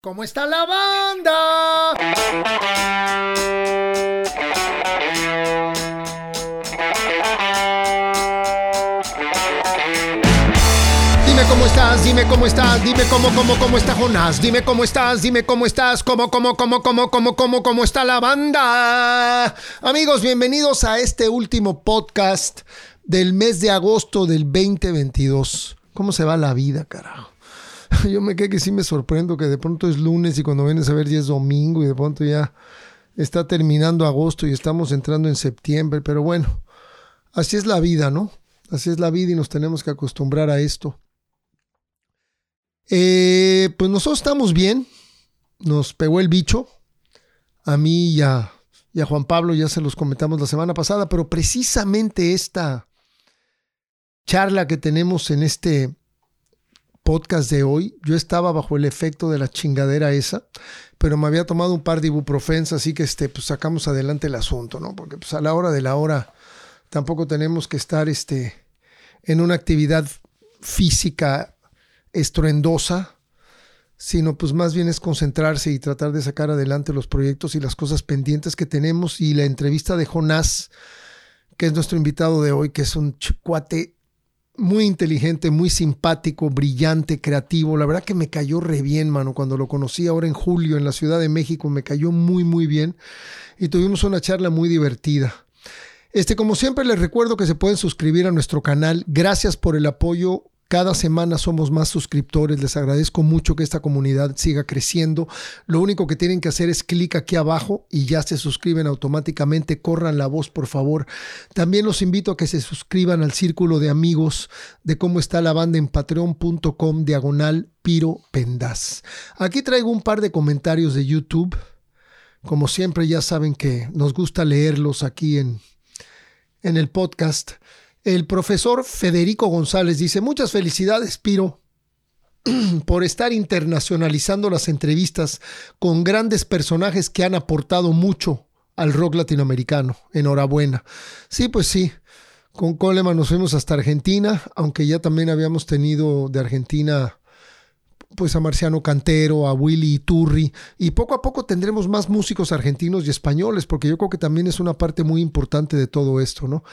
¿Cómo está la banda? Dime cómo estás, dime cómo estás, dime cómo, cómo, cómo está Jonás, dime cómo estás, dime cómo estás, cómo, cómo, cómo, cómo, cómo, cómo, cómo está la banda. Amigos, bienvenidos a este último podcast del mes de agosto del 2022. ¿Cómo se va la vida, carajo? Yo me quedé que sí me sorprendo que de pronto es lunes y cuando vienes a ver ya es domingo y de pronto ya está terminando agosto y estamos entrando en septiembre, pero bueno, así es la vida, ¿no? Así es la vida y nos tenemos que acostumbrar a esto. Eh, pues nosotros estamos bien, nos pegó el bicho, a mí y a, y a Juan Pablo ya se los comentamos la semana pasada, pero precisamente esta charla que tenemos en este podcast de hoy, yo estaba bajo el efecto de la chingadera esa, pero me había tomado un par de ibuprofens, así que este, pues sacamos adelante el asunto, ¿no? Porque pues a la hora de la hora tampoco tenemos que estar este, en una actividad física estruendosa, sino pues más bien es concentrarse y tratar de sacar adelante los proyectos y las cosas pendientes que tenemos y la entrevista de Jonás, que es nuestro invitado de hoy, que es un cuate muy inteligente, muy simpático, brillante, creativo. La verdad que me cayó re bien, mano. Cuando lo conocí ahora en julio en la Ciudad de México, me cayó muy, muy bien. Y tuvimos una charla muy divertida. Este, como siempre, les recuerdo que se pueden suscribir a nuestro canal. Gracias por el apoyo cada semana somos más suscriptores. Les agradezco mucho que esta comunidad siga creciendo. Lo único que tienen que hacer es clic aquí abajo y ya se suscriben automáticamente. Corran la voz, por favor. También los invito a que se suscriban al círculo de amigos de cómo está la banda en patreon.com diagonal Piro Pendas. Aquí traigo un par de comentarios de YouTube. Como siempre, ya saben que nos gusta leerlos aquí en, en el podcast. El profesor Federico González dice, muchas felicidades, Piro, por estar internacionalizando las entrevistas con grandes personajes que han aportado mucho al rock latinoamericano. Enhorabuena. Sí, pues sí. Con Coleman nos fuimos hasta Argentina, aunque ya también habíamos tenido de Argentina pues a Marciano Cantero, a Willy Iturri, y poco a poco tendremos más músicos argentinos y españoles, porque yo creo que también es una parte muy importante de todo esto, ¿no?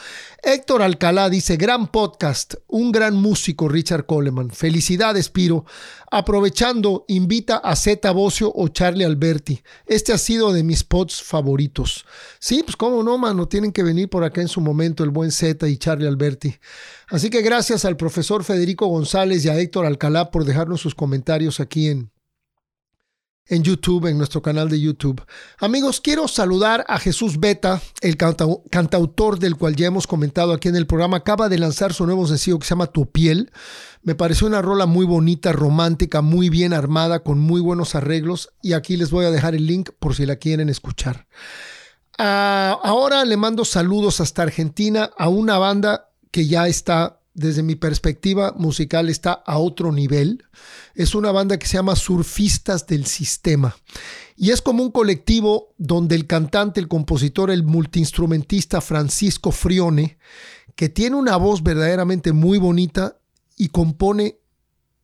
Héctor Alcalá dice, gran podcast, un gran músico Richard Coleman, felicidades Piro, aprovechando, invita a Zeta Bocio o Charlie Alberti, este ha sido de mis pods favoritos. Sí, pues cómo no, mano, tienen que venir por acá en su momento el buen Zeta y Charlie Alberti. Así que gracias al profesor Federico González y a Héctor Alcalá por dejarnos sus comentarios aquí en, en YouTube, en nuestro canal de YouTube. Amigos, quiero saludar a Jesús Beta, el cantautor del cual ya hemos comentado aquí en el programa. Acaba de lanzar su nuevo sencillo que se llama Tu piel. Me pareció una rola muy bonita, romántica, muy bien armada, con muy buenos arreglos. Y aquí les voy a dejar el link por si la quieren escuchar. Ah, ahora le mando saludos hasta Argentina a una banda que ya está, desde mi perspectiva musical, está a otro nivel. Es una banda que se llama Surfistas del Sistema. Y es como un colectivo donde el cantante, el compositor, el multiinstrumentista Francisco Frione, que tiene una voz verdaderamente muy bonita y compone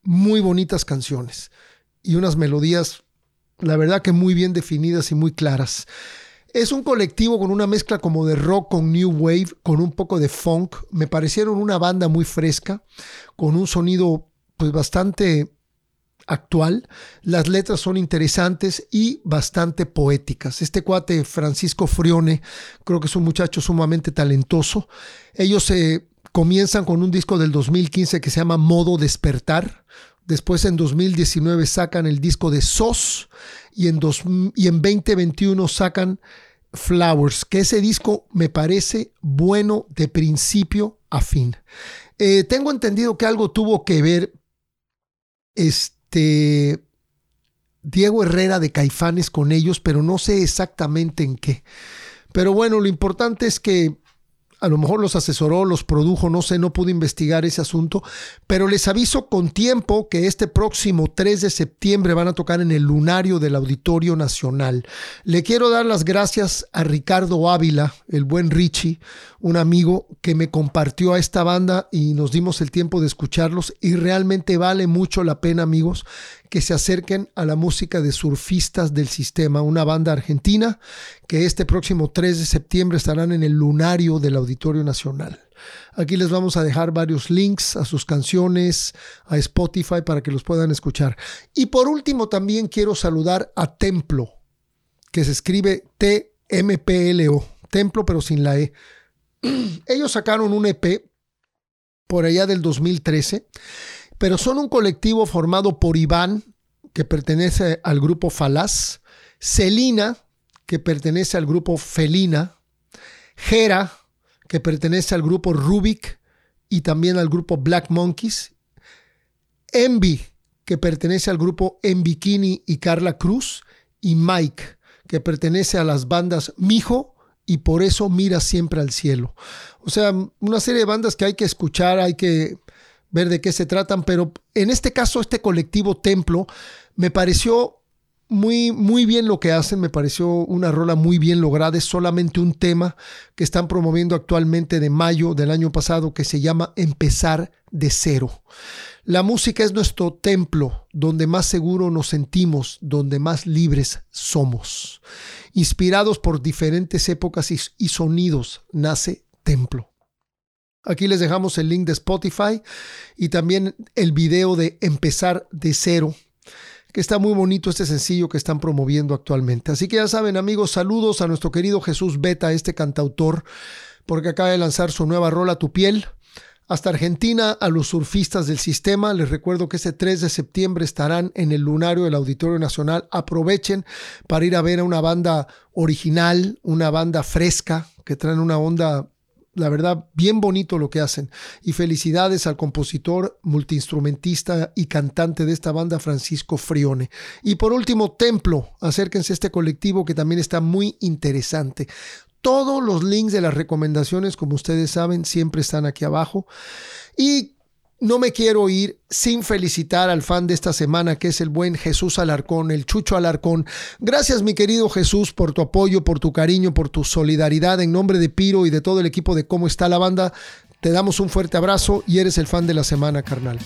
muy bonitas canciones y unas melodías, la verdad que muy bien definidas y muy claras. Es un colectivo con una mezcla como de rock con new wave, con un poco de funk. Me parecieron una banda muy fresca, con un sonido pues bastante actual. Las letras son interesantes y bastante poéticas. Este cuate Francisco Frione, creo que es un muchacho sumamente talentoso. Ellos comienzan con un disco del 2015 que se llama Modo Despertar. Después en 2019 sacan el disco de SOS y en, dos, y en 2021 sacan Flowers, que ese disco me parece bueno de principio a fin. Eh, tengo entendido que algo tuvo que ver este Diego Herrera de Caifanes con ellos, pero no sé exactamente en qué. Pero bueno, lo importante es que a lo mejor los asesoró, los produjo, no sé, no pude investigar ese asunto, pero les aviso con tiempo que este próximo 3 de septiembre van a tocar en el lunario del Auditorio Nacional. Le quiero dar las gracias a Ricardo Ávila, el buen Richie, un amigo que me compartió a esta banda y nos dimos el tiempo de escucharlos y realmente vale mucho la pena, amigos, que se acerquen a la música de Surfistas del Sistema, una banda argentina que este próximo 3 de septiembre estarán en el lunario del Auditorio Nacional. Aquí les vamos a dejar varios links a sus canciones, a Spotify para que los puedan escuchar. Y por último también quiero saludar a Templo, que se escribe T-M-P-L-O, Templo pero sin la E. Ellos sacaron un EP por allá del 2013, pero son un colectivo formado por Iván, que pertenece al grupo Falaz, Celina, que pertenece al grupo Felina, Jera, que pertenece al grupo Rubik y también al grupo Black Monkeys, Envy, que pertenece al grupo Enbikini y Carla Cruz, y Mike, que pertenece a las bandas Mijo y por eso mira siempre al cielo. O sea, una serie de bandas que hay que escuchar, hay que ver de qué se tratan, pero en este caso este colectivo Templo me pareció muy, muy bien lo que hacen, me pareció una rola muy bien lograda, es solamente un tema que están promoviendo actualmente de mayo del año pasado que se llama Empezar de cero. La música es nuestro templo, donde más seguro nos sentimos, donde más libres somos. Inspirados por diferentes épocas y sonidos, nace Templo. Aquí les dejamos el link de Spotify y también el video de Empezar de cero que está muy bonito este sencillo que están promoviendo actualmente. Así que ya saben amigos, saludos a nuestro querido Jesús Beta, este cantautor, porque acaba de lanzar su nueva rola Tu piel. Hasta Argentina, a los surfistas del sistema, les recuerdo que este 3 de septiembre estarán en el lunario del Auditorio Nacional. Aprovechen para ir a ver a una banda original, una banda fresca, que traen una onda la verdad, bien bonito lo que hacen. Y felicidades al compositor, multiinstrumentista y cantante de esta banda, Francisco Frione. Y por último, Templo. Acérquense a este colectivo que también está muy interesante. Todos los links de las recomendaciones, como ustedes saben, siempre están aquí abajo. Y no me quiero ir sin felicitar al fan de esta semana, que es el buen Jesús Alarcón, el Chucho Alarcón. Gracias, mi querido Jesús, por tu apoyo, por tu cariño, por tu solidaridad. En nombre de Piro y de todo el equipo de Cómo está la banda, te damos un fuerte abrazo y eres el fan de la semana, carnal.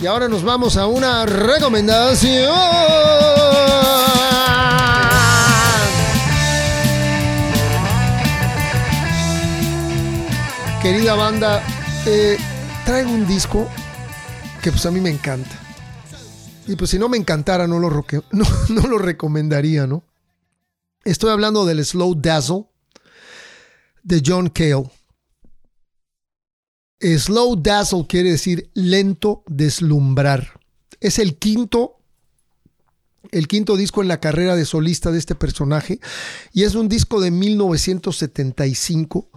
Y ahora nos vamos a una recomendación. Querida banda, eh, traigo un disco que pues a mí me encanta. Y pues si no me encantara no lo, no, lo recomendaría, ¿no? Estoy hablando del Slow Dazzle de John Cale. Slow Dazzle quiere decir lento deslumbrar. Es el quinto, el quinto disco en la carrera de solista de este personaje y es un disco de 1975.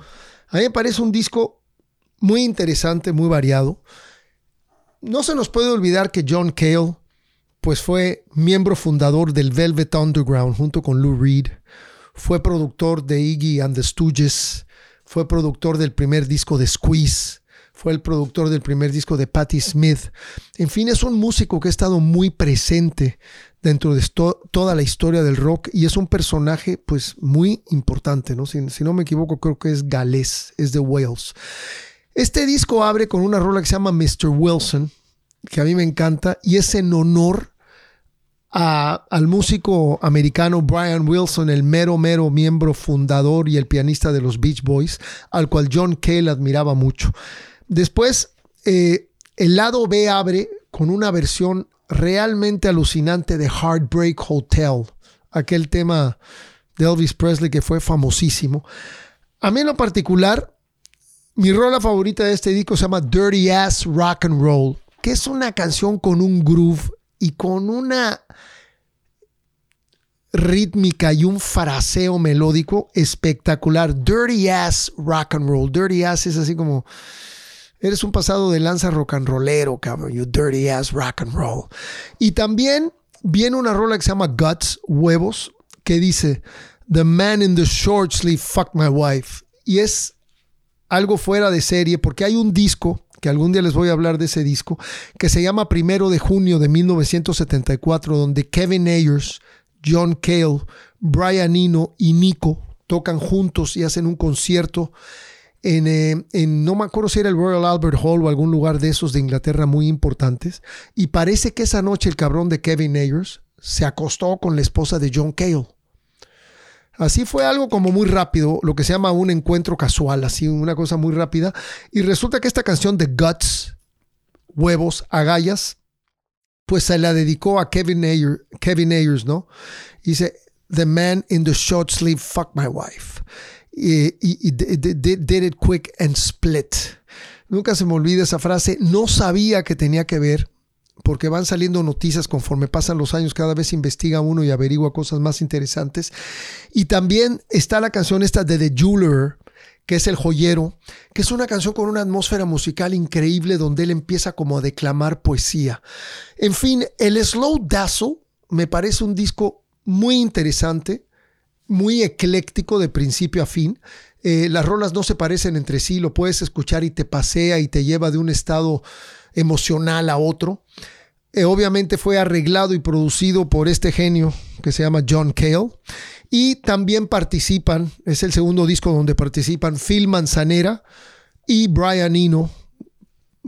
A mí me parece un disco muy interesante, muy variado. No se nos puede olvidar que John Cale pues fue miembro fundador del Velvet Underground junto con Lou Reed. Fue productor de Iggy and the Stooges. Fue productor del primer disco de Squeeze. Fue el productor del primer disco de Patti Smith. En fin, es un músico que ha estado muy presente dentro de toda la historia del rock y es un personaje pues muy importante, ¿no? Si, si no me equivoco, creo que es galés, es de Wales. Este disco abre con una rola que se llama Mr. Wilson, que a mí me encanta, y es en honor al músico americano Brian Wilson, el mero, mero miembro fundador y el pianista de los Beach Boys, al cual John Cale admiraba mucho. Después, eh, el lado B abre con una versión realmente alucinante de Heartbreak Hotel, aquel tema de Elvis Presley que fue famosísimo. A mí en lo particular, mi rola favorita de este disco se llama Dirty Ass Rock and Roll, que es una canción con un groove y con una rítmica y un fraseo melódico espectacular. Dirty Ass Rock and Roll. Dirty Ass es así como... Eres un pasado de lanza rock and rollero, cabrón. You dirty ass rock and roll. Y también viene una rola que se llama Guts, Huevos, que dice The man in the short sleeve fucked my wife. Y es algo fuera de serie, porque hay un disco, que algún día les voy a hablar de ese disco, que se llama Primero de Junio de 1974, donde Kevin Ayers, John Cale, Brian Eno y Nico tocan juntos y hacen un concierto en, eh, en, no me acuerdo si era el Royal Albert Hall o algún lugar de esos de Inglaterra muy importantes. Y parece que esa noche el cabrón de Kevin Ayers se acostó con la esposa de John Cale. Así fue algo como muy rápido, lo que se llama un encuentro casual, así una cosa muy rápida. Y resulta que esta canción de Guts, Huevos, Agallas, pues se la dedicó a Kevin, Ayers, Kevin Ayers, ¿no? Dice, The man in the short sleeve fucked my wife. Y, did it quick and split. Nunca se me olvida esa frase. No sabía que tenía que ver porque van saliendo noticias conforme pasan los años, cada vez investiga uno y averigua cosas más interesantes. Y también está la canción esta de The Jeweler, que es el joyero, que es una canción con una atmósfera musical increíble donde él empieza como a declamar poesía. En fin, el Slow Dazzle me parece un disco muy interesante, muy ecléctico de principio a fin. Eh, las rolas no se parecen entre sí, lo puedes escuchar y te pasea y te lleva de un estado emocional a otro. Eh, obviamente fue arreglado y producido por este genio que se llama John Cale. Y también participan, es el segundo disco donde participan Phil Manzanera y Brian Eno,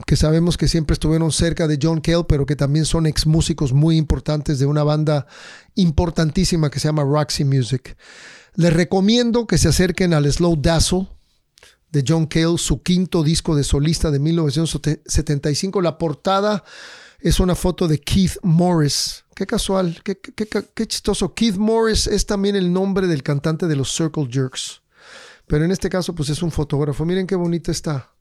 que sabemos que siempre estuvieron cerca de John Cale, pero que también son ex músicos muy importantes de una banda importantísima que se llama Roxy Music. Les recomiendo que se acerquen al Slow Dazzle de John Cale, su quinto disco de solista de 1975. La portada es una foto de Keith Morris. Qué casual, qué, qué, chistoso. Keith Morris es también el nombre del cantante de los Circle Jerks. Pero en este caso, pues es un fotógrafo. Miren qué bonita está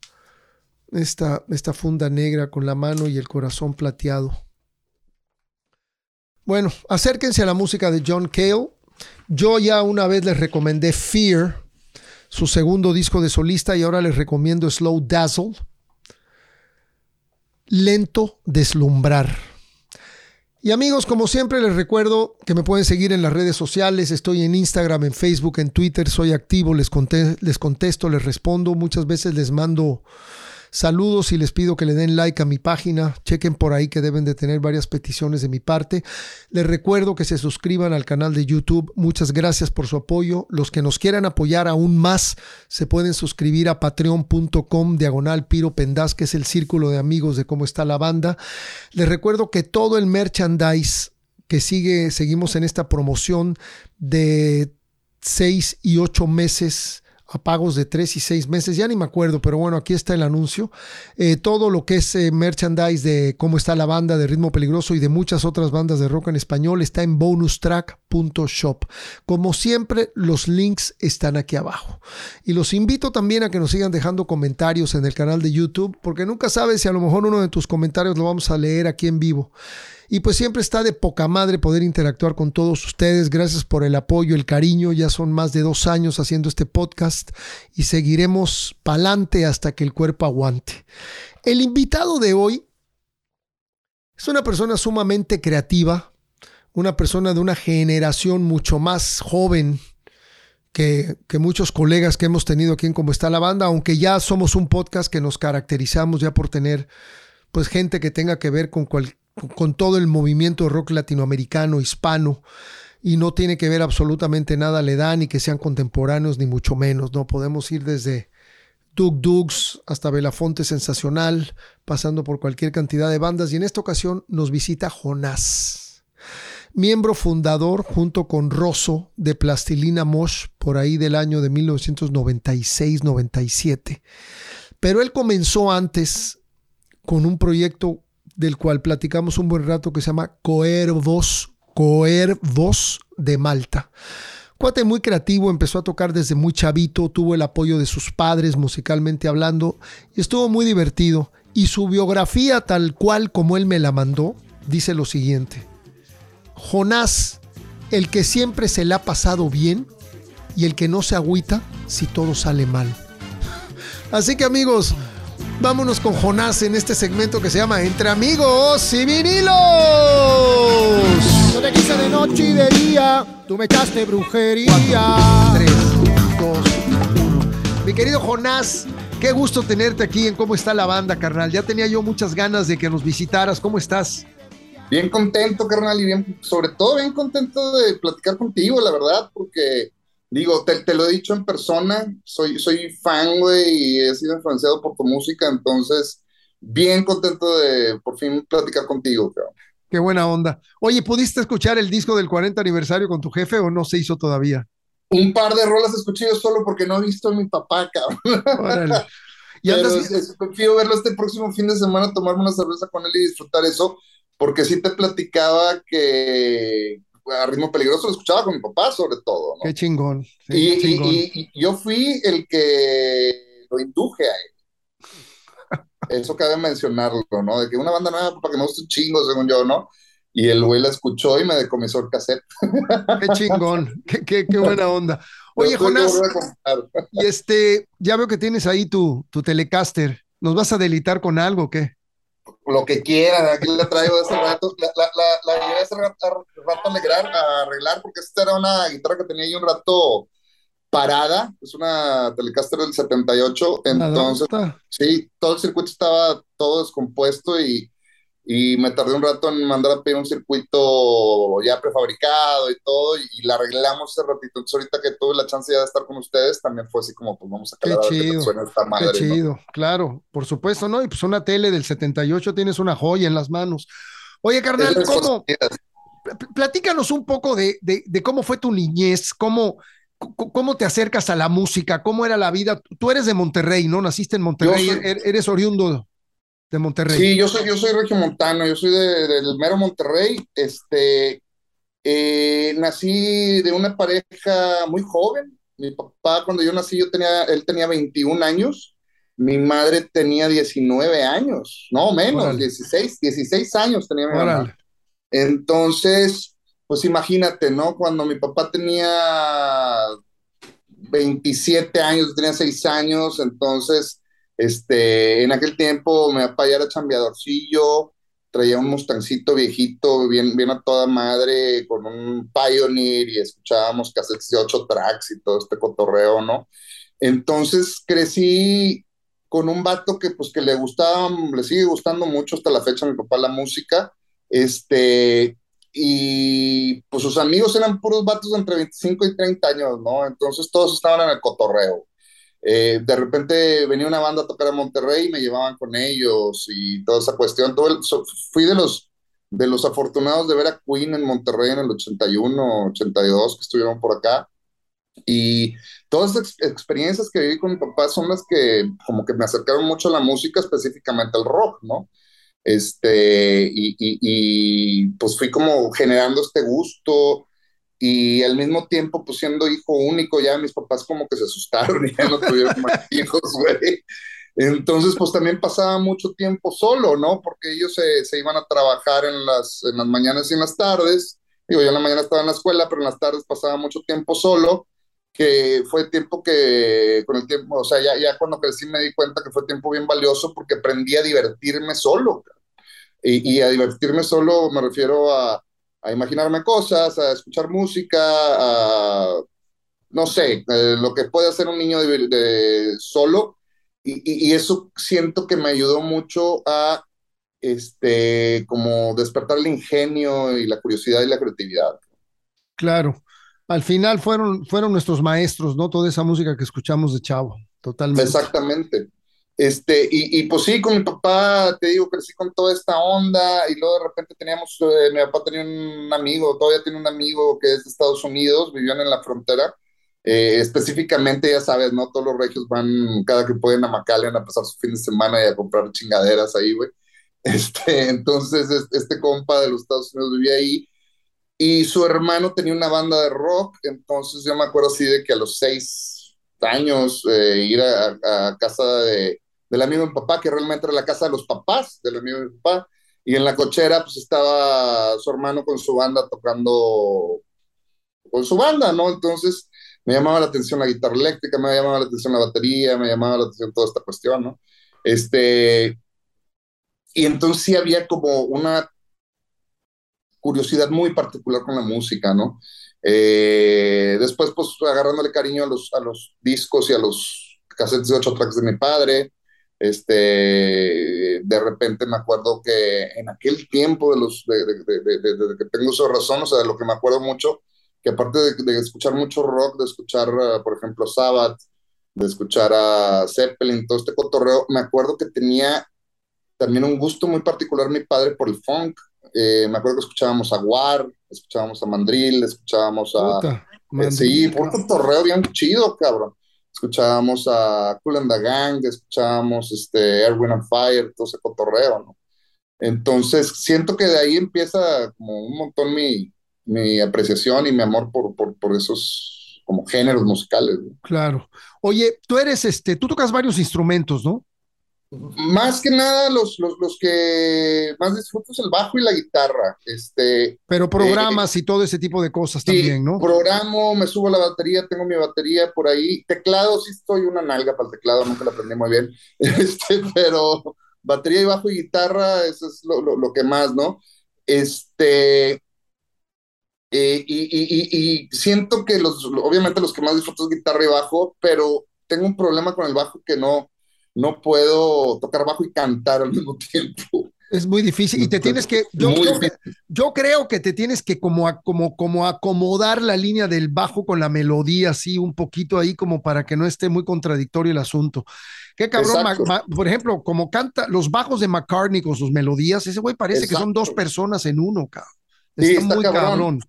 esta, esta funda negra con la mano y el corazón plateado. Bueno, acérquense a la música de John Cale. Yo ya una vez les recomendé Fear, su segundo disco de solista, y ahora les recomiendo Slow Dazzle. Lento deslumbrar. Y amigos, como siempre les recuerdo que me pueden seguir en las redes sociales. Estoy en Instagram, en Facebook, en Twitter. Soy activo, les, les contesto, les respondo. Muchas veces les mando Saludos y les pido que le den like a mi página. Chequen por ahí que deben de tener varias peticiones de mi parte. Les recuerdo que se suscriban al canal de YouTube. Muchas gracias por su apoyo. Los que nos quieran apoyar aún más se pueden suscribir a patreon.com diagonal Piro Pendaz, que es el círculo de amigos de cómo está la banda. Les recuerdo que todo el merchandise que sigue, seguimos en esta promoción de seis y ocho meses a pagos de tres y seis meses, ya ni me acuerdo, pero bueno, aquí está el anuncio. Eh, todo lo que es eh, merchandise de cómo está la banda de Ritmo Peligroso y de muchas otras bandas de rock en español está en bonustrack.shop. Como siempre, los links están aquí abajo. Y los invito también a que nos sigan dejando comentarios en el canal de YouTube, porque nunca sabes si a lo mejor uno de tus comentarios lo vamos a leer aquí en vivo. Y pues siempre está de poca madre poder interactuar con todos ustedes. Gracias por el apoyo, el cariño. Ya son más de dos años haciendo este podcast y seguiremos pa'lante hasta que el cuerpo aguante. El invitado de hoy es una persona sumamente creativa, una persona de una generación mucho más joven que, que, muchos colegas que hemos tenido aquí en Cómo está la banda, aunque ya somos un podcast que nos caracterizamos ya por tener pues gente que tenga que ver con, cual, con todo el movimiento rock latinoamericano, hispano, y no tiene que ver absolutamente nada la edad, ni que sean contemporáneos, ni mucho menos, ¿no? Podemos ir desde Doug Dugs hasta Belafonte Sensacional, pasando por cualquier cantidad de bandas, y en esta ocasión nos visita Jonás, miembro fundador junto con Rosso de Plastilina Mosh, por ahí del año de 1996-97. Pero él comenzó antes con un proyecto del cual platicamos un buen rato que se llama Coervos, Coervos de Malta. Cuate muy creativo, empezó a tocar desde muy chavito, tuvo el apoyo de sus padres musicalmente hablando y estuvo muy divertido. Y su biografía, tal cual como él me la mandó, dice lo siguiente. Jonás, el que siempre se le ha pasado bien y el que no se agüita si todo sale mal. Así que amigos, Vámonos con Jonás en este segmento que se llama Entre Amigos y Vinilos. Yo te quise de noche y de día, tú me echaste brujería. tres, dos, uno. Mi querido Jonás, qué gusto tenerte aquí en cómo está la banda, carnal. Ya tenía yo muchas ganas de que nos visitaras. ¿Cómo estás? Bien contento, carnal, y bien, sobre todo bien contento de platicar contigo, la verdad, porque digo, te, te, lo he dicho en persona, soy, soy fan, güey, y he sido influenciado por tu música, entonces, bien contento de por fin platicar contigo, cabrón. Qué buena onda. Oye, ¿pudiste escuchar el disco del 40 aniversario con tu jefe o no se hizo todavía? Un par de rolas escuché yo solo porque no he visto a mi papá, cabrón. Órale. Y andas... prefiero verlo este próximo fin de semana, tomarme una cerveza con él y disfrutar eso, porque sí te platicaba que a ritmo peligroso lo escuchaba con mi papá sobre todo. ¿no? Qué chingón. Sí, y, chingón. Y, y, yo fui el que lo induje a él. Eso cabe mencionarlo, ¿no? De que una banda nueva para que me guste un chingo, según yo, ¿no? Y el güey la escuchó y me decomisó el cassette. Qué chingón, qué, qué, qué buena onda. Oye, Jonás, y este, ya veo que tienes ahí tu, tu telecaster. ¿Nos vas a delitar con algo o qué? Lo que quieran, aquí la traigo de hace rato. La, la, la, la llevé hace rato, rato a, arreglar, a arreglar, porque esta era una guitarra que tenía ahí un rato parada. Es una Telecaster del 78. Entonces, sí, todo el circuito estaba todo descompuesto y y me tardé un rato en mandar a pedir un circuito ya prefabricado y todo, y, la arreglamos ese ratito. Entonces, ahorita que tuve la chance ya de estar con ustedes, también fue así como, pues vamos a calar qué chido, suena esta madre. Qué chido, claro, por supuesto, ¿no? Y pues una tele del 78 tienes una joya en las manos. Oye, carnal, ¿cómo? Platícanos un poco de, de, de, cómo fue tu niñez, cómo, cómo te acercas a la música, cómo era la vida. Tú eres de Monterrey, ¿no? Naciste en Monterrey, er, eres oriundo de Monterrey. Sí, yo soy, yo soy regiomontano, yo soy de, del mero Monterrey. Este, eh, nací de una pareja muy joven. Mi papá, cuando yo nací, yo tenía, él tenía 21 años. Mi madre tenía 19 años, no menos, 16, 16 años tenía mi mamá. Entonces, pues imagínate, ¿no? Cuando mi papá tenía 27 años, tenía 6 años, entonces este, en aquel tiempo mi papá ya era chambeadorcillo, traía un Mustangcito viejito, bien, bien a toda madre, con un Pioneer y escuchábamos cassettes de ocho tracks y todo este cotorreo, ¿no? Entonces crecí con un vato que pues que le gustaba, le sigue gustando mucho hasta la fecha a mi papá la música, este, y pues sus amigos eran puros vatos entre 25 y 30 años, ¿no? Entonces todos estaban en el cotorreo. Eh, de repente venía una banda a tocar a Monterrey y me llevaban con ellos y toda esa cuestión. Todo fui de los, de los afortunados de ver a Queen en Monterrey en el 81, 82, que estuvieron por acá. Y todas las experiencias que viví con mi papá son las que como que me acercaron mucho a la música, específicamente al rock, ¿no? Este, y, y, y pues fui como generando este gusto, y al mismo tiempo, pues siendo hijo único, ya mis papás como que se asustaron y ya no tuvieron más hijos, güey. Entonces, pues también pasaba mucho tiempo solo, ¿no? Porque ellos se, se, iban a trabajar en las, en las mañanas y en las tardes. Digo, yo en la mañana estaba en la escuela, pero en las tardes pasaba mucho tiempo solo, que fue tiempo que, con el tiempo, o sea, ya, ya cuando crecí me di cuenta que fue tiempo bien valioso porque aprendí a divertirme solo. Y, y a divertirme solo me refiero a, a imaginarme cosas, a escuchar música, a, no sé, eh, lo que puede hacer un niño de, solo. Y, y, eso siento que me ayudó mucho a, este, como despertar el ingenio y la curiosidad y la creatividad. Claro. Al final fueron, fueron nuestros maestros, ¿no? Toda esa música que escuchamos de chavo, totalmente. Exactamente. Este, y, y, pues sí, con mi papá, te digo, crecí con toda esta onda y luego de repente teníamos, eh, mi papá tenía un amigo, todavía tiene un amigo que es de Estados Unidos, vivían en la frontera, eh, específicamente, ya sabes, ¿no? Todos los regios van cada que pueden a McAllen a pasar su fin de semana y a comprar chingaderas ahí, güey. Este, entonces, este compa de los Estados Unidos vivía ahí y su hermano tenía una banda de rock, entonces yo me acuerdo así de que a los seis años eh, ir a, a casa de del amigo de mi papá, que realmente era la casa de los papás del amigo de mi papá, y en la cochera pues estaba su hermano con su banda tocando con su banda, ¿no? Entonces me llamaba la atención la guitarra eléctrica, me llamaba la atención la batería, me llamaba la atención toda esta cuestión, ¿no? Este, y entonces sí había como una curiosidad muy particular con la música, ¿no? Eh, después, pues agarrándole cariño a los, a los discos y a los cassettes de ocho tracks de mi padre, este, de repente me acuerdo que en aquel tiempo de los, de, de, de, que tengo su razón, o sea, de lo que me acuerdo mucho, que aparte de, escuchar mucho rock, de escuchar, uh, por ejemplo, Sabbath, de escuchar a Zeppelin, todo este cotorreo, me acuerdo que tenía también un gusto muy particular mi padre por el funk. Eh, me acuerdo que escuchábamos a War, escuchábamos a Mandrill, escuchábamos a... Eh, sí, por un cotorreo bien chido, cabrón. Escuchábamos a Cool and the Gang, escuchábamos este, Erwin on Fire, todo ese cotorreo, ¿no? Entonces, siento que de ahí empieza como un montón mi, mi apreciación y mi amor por, por, por esos como géneros musicales. Claro. Oye, tú eres, este, tú tocas varios instrumentos, ¿no? Más que nada, los, los, los, que más disfruto es el bajo y la guitarra. Este, Pero programas y todo ese tipo de cosas también, ¿no? Programo, me subo a la batería, tengo mi batería por ahí. Teclado, sí estoy una nalga para el teclado, nunca la aprendí muy bien. Este, pero batería y bajo y guitarra, eso es lo, lo, lo que más, ¿no? Este, eh, y, y, y, siento que los, obviamente los que más disfruto es guitarra y bajo, pero tengo un problema con el bajo que no, no puedo tocar bajo y cantar al mismo tiempo. Es muy difícil y te tienes que yo, yo, creo que te tienes que como, como, como acomodar la línea del bajo con la melodía así un poquito ahí como para que no esté muy contradictorio el asunto. Qué cabrón, por ejemplo, como canta los bajos de McCartney con sus melodías, ese güey parece que son dos personas en uno, cabrón. Está, muy cabrón.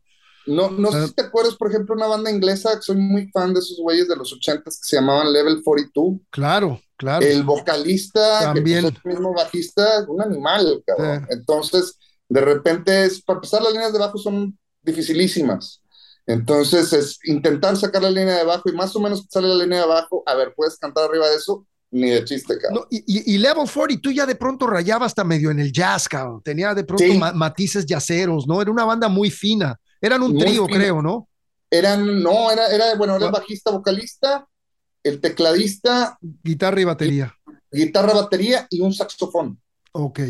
No, no sé si te acuerdas, por ejemplo, una banda inglesa, que soy muy fan de esos güeyes de los ochentas que se llamaban Level 42. Claro, claro. El vocalista, pues, También. el mismo bajista, un animal, cabrón. Entonces, de repente, es, para empezar, las líneas de bajo son dificilísimas. Entonces, es intentar sacar la línea de bajo y más o menos sale la línea de bajo, a ver, puedes cantar arriba de eso, ni de chiste, cabrón. y, y, Level 40, tú ya de pronto rayabas hasta medio en el jazz, cabrón. Tenía de pronto matices yaceros, ¿no? Era una banda muy fina. Eran un trío, creo, ¿no? Eran, no, era, era bueno, era el bajista, vocalista, el tecladista. Guitarra y batería. Guitarra, batería y un saxofón. Ok.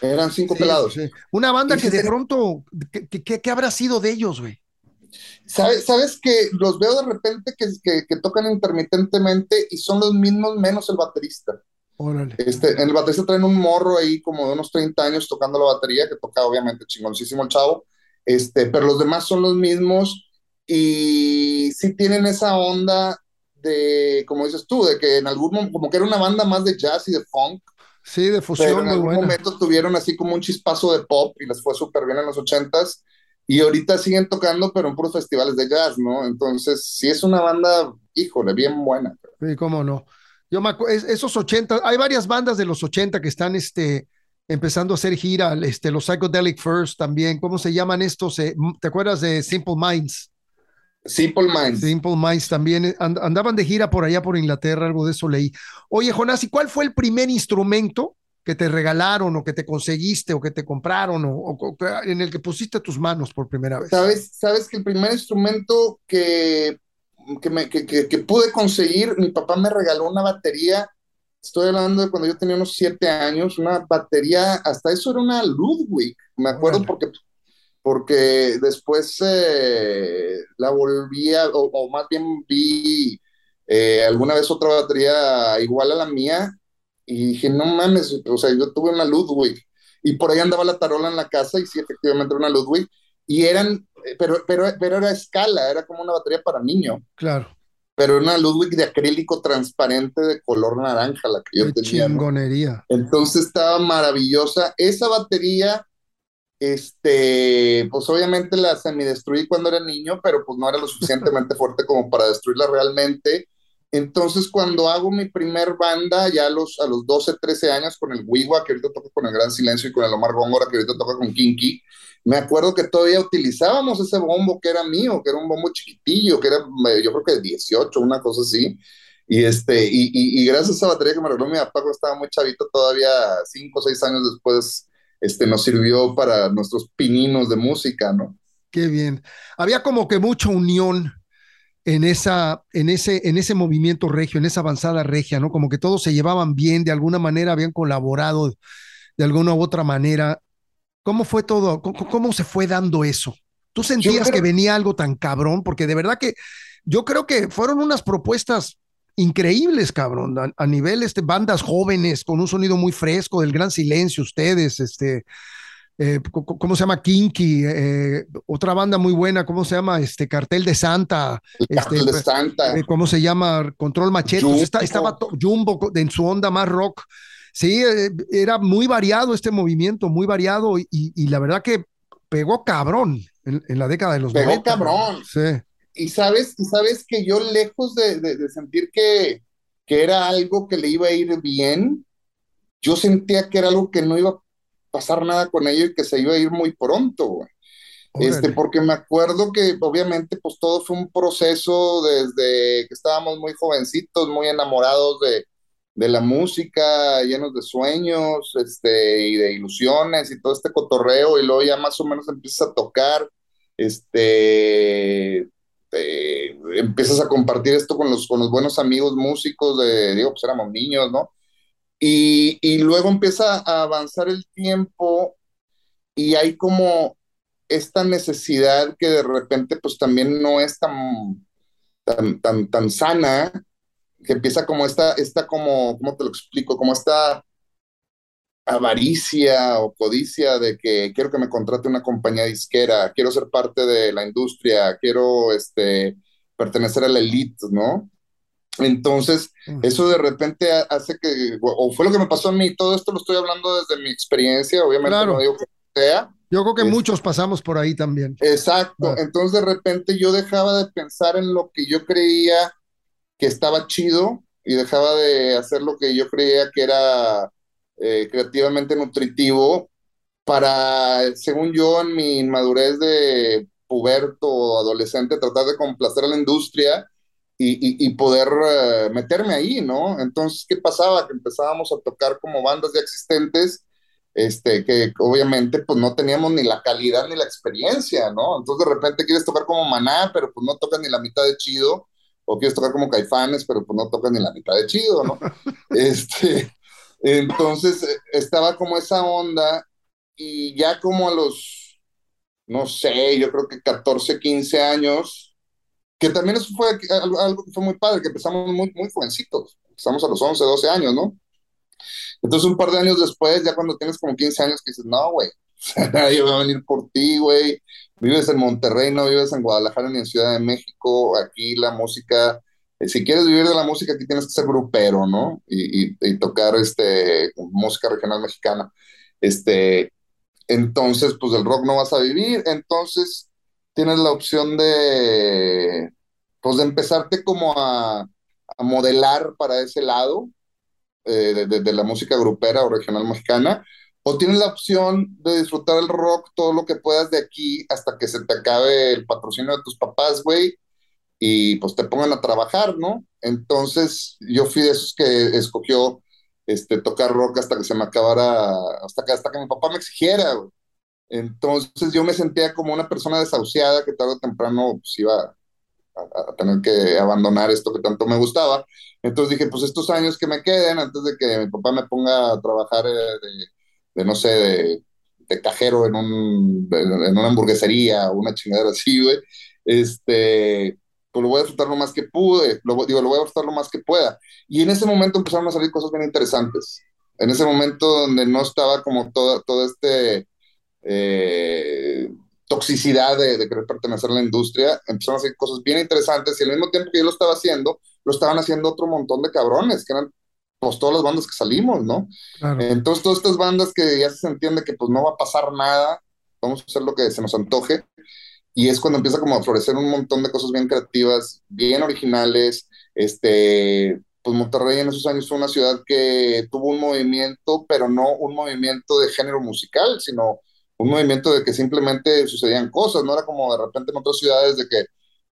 Eran cinco pelados. Una banda que de pronto, ¿qué, habrá sido de ellos, güey? ¿Sabes, ¿Sabes que los veo de repente que, que, tocan intermitentemente y son los mismos menos el baterista? Órale. Este, en el baterista traen un morro ahí como de unos 30 años tocando la batería, que toca obviamente chingoncísimo el chavo, este, pero los demás son los mismos y sí tienen esa onda de, como dices tú, de que en algún momento, como que era una banda más de jazz y de funk. Sí, de fusión. Pero en algún momento tuvieron así como un chispazo de pop y les fue súper bien en los ochentas. Y ahorita siguen tocando, pero en puros festivales de jazz, ¿no? Entonces, sí es una banda, híjole, bien buena. Sí, cómo no. Yo me acuerdo, esos 80, hay varias bandas de los 80 que están, este, empezando a hacer gira, este, los Psychedelic First también, ¿cómo se llaman estos? Eh, ¿Te acuerdas de Simple Minds? Simple Minds. Simple Minds también eh, andaban de gira por allá por Inglaterra, algo de eso leí. Oye, Jonás, ¿y cuál fue el primer instrumento que te regalaron o que te conseguiste o que te compraron o, en el que pusiste tus manos por primera vez? Sabes, sabes que el primer instrumento que, que, me, que, que pude conseguir, mi papá me regaló una batería Estoy hablando de cuando yo tenía unos siete años, una batería, hasta eso era una Ludwig, me acuerdo porque, porque después eh, la volví a, o, más bien vi eh, alguna vez otra batería igual a la mía y dije, no mames, o sea, yo tuve una Ludwig y por ahí andaba la tarola en la casa y sí, efectivamente era una Ludwig y eran, eh, pero, pero, pero era escala, era como una batería para niño. Claro pero una Ludwig de acrílico transparente de color naranja, la que yo Qué tenía. Chingonería. Entonces estaba maravillosa. Esa batería, este, pues obviamente la semidestruí cuando era niño, pero pues no era lo suficientemente fuerte como para destruirla realmente. Entonces, cuando hago mi primer banda, ya a los, a los 12, 13 años, con el Wiwa, que ahorita toca con el Gran Silencio, y con el Omar Góngora, que ahorita toca con Kinky, me acuerdo que todavía utilizábamos ese bombo que era mío, que era un bombo chiquitillo, que era, yo creo que de 18, una cosa así. Y, este, y, y, gracias a esa batería que me regaló mi papá cuando estaba muy chavito, todavía 5 o 6 años después, este, nos sirvió para nuestros pininos de música, ¿no? Qué bien. Había como que mucha unión en, esa, en, ese, en ese movimiento regio, en esa avanzada regia, ¿no? Como que todos se llevaban bien, de alguna manera habían colaborado de alguna u otra manera. ¿Cómo fue todo? ¿Cómo, se fue dando eso? ¿Tú sentías que venía algo tan cabrón? Porque de verdad que yo creo que fueron unas propuestas increíbles, cabrón, a, nivel este, bandas jóvenes con un sonido muy fresco, del gran silencio, ustedes, este, eh, ¿cómo se llama? Kinky, eh, otra banda muy buena, ¿cómo se llama? Este Cartel de Santa. Este, Cartel de Santa. Eh, ¿Cómo se llama? Control Machete. estaba Jumbo en su onda más rock. Sí, era muy variado este movimiento, muy variado y, la verdad que pegó cabrón en, la década de los pegó cabrón. Sí. Y sabes, sabes que yo lejos de, sentir que, que era algo que le iba a ir bien, yo sentía que era algo que no iba a pasar nada con ello y que se iba a ir muy pronto, Este, porque me acuerdo que obviamente pues todo fue un proceso desde que estábamos muy jovencitos, muy enamorados de, de la música, llenos de sueños, este, y de ilusiones y todo este cotorreo, y luego ya más o menos empiezas a tocar, este, eh, empiezas a compartir esto con los, con los buenos amigos músicos de, digo, pues éramos niños, ¿no? Y, y luego empieza a avanzar el tiempo y hay como esta necesidad que de repente pues también no es tan, tan, tan, tan sana, que empieza como esta, esta como, ¿cómo te lo explico? Como esta avaricia o codicia de que quiero que me contrate una compañía disquera, quiero ser parte de la industria, quiero este, pertenecer a la elite, ¿no? Entonces, eso de repente hace que, o fue lo que me pasó a mí, todo esto lo estoy hablando desde mi experiencia, obviamente no digo que sea. Yo creo que muchos pasamos por ahí también. Exacto, entonces de repente yo dejaba de pensar en lo que yo creía que estaba chido y dejaba de hacer lo que yo creía que era eh, creativamente nutritivo para, según yo, en mi inmadurez de puberto o adolescente, tratar de complacer a la industria y, poder eh, meterme ahí, ¿no? Entonces, ¿qué pasaba? Que empezábamos a tocar como bandas ya existentes, este, que obviamente pues no teníamos ni la calidad ni la experiencia, ¿no? Entonces de repente quieres tocar como Maná, pero pues no tocas ni la mitad de chido, o quieres tocar como Caifanes, pero pues no tocas ni la mitad de chido, ¿no? este, entonces eh, estaba como esa onda y ya como a los, no sé, yo creo que 14, 15 años, que también eso fue algo, que fue muy padre, que empezamos muy, muy jovencitos, empezamos a los 11, 12 años, ¿no? Entonces un par de años después, ya cuando tienes como 15 años, que dices, no, güey, nadie va a venir por ti, güey, vives en Monterrey, no vives en Guadalajara ni en Ciudad de México, aquí la música, si quieres vivir de la música, aquí tienes que ser grupero, ¿no? Y, y, tocar este, música regional mexicana. Este, entonces, pues del rock no vas a vivir, entonces tienes la opción de, pues, de empezarte como a, a modelar para ese lado eh, de, de, la música grupera o regional mexicana, o tienes la opción de disfrutar el rock todo lo que puedas de aquí hasta que se te acabe el patrocinio de tus papás, güey, y pues te pongan a trabajar, ¿no? Entonces yo fui de esos que escogió este, tocar rock hasta que se me acabara, hasta que, hasta que mi papá me exigiera, güey. Entonces yo me sentía como una persona desahuciada que tarde o temprano pues, iba a, tener que abandonar esto que tanto me gustaba. Entonces dije, pues estos años que me queden antes de que mi papá me ponga a trabajar eh, de, no sé, de, cajero en, un, en una hamburguesería o una chingadera así, güey, este, pues lo voy a disfrutar lo más que pude, lo, digo, lo voy a disfrutar lo más que pueda. Y en ese momento empezaron a salir cosas bien interesantes. En ese momento donde no estaba como todo, todo este eh, toxicidad de, querer pertenecer a la industria, empezaron a hacer cosas bien interesantes y al mismo tiempo que yo lo estaba haciendo, lo estaban haciendo otro montón de cabrones, que eran pues todas las bandas que salimos, ¿no? Entonces todas estas bandas que ya se entiende que pues no va a pasar nada, vamos a hacer lo que se nos antoje, y es cuando empieza como a florecer un montón de cosas bien creativas, bien originales, este, pues Monterrey en esos años fue una ciudad que tuvo un movimiento, pero no un movimiento de género musical, sino un movimiento de que simplemente sucedían cosas, no era como de repente en otras ciudades de que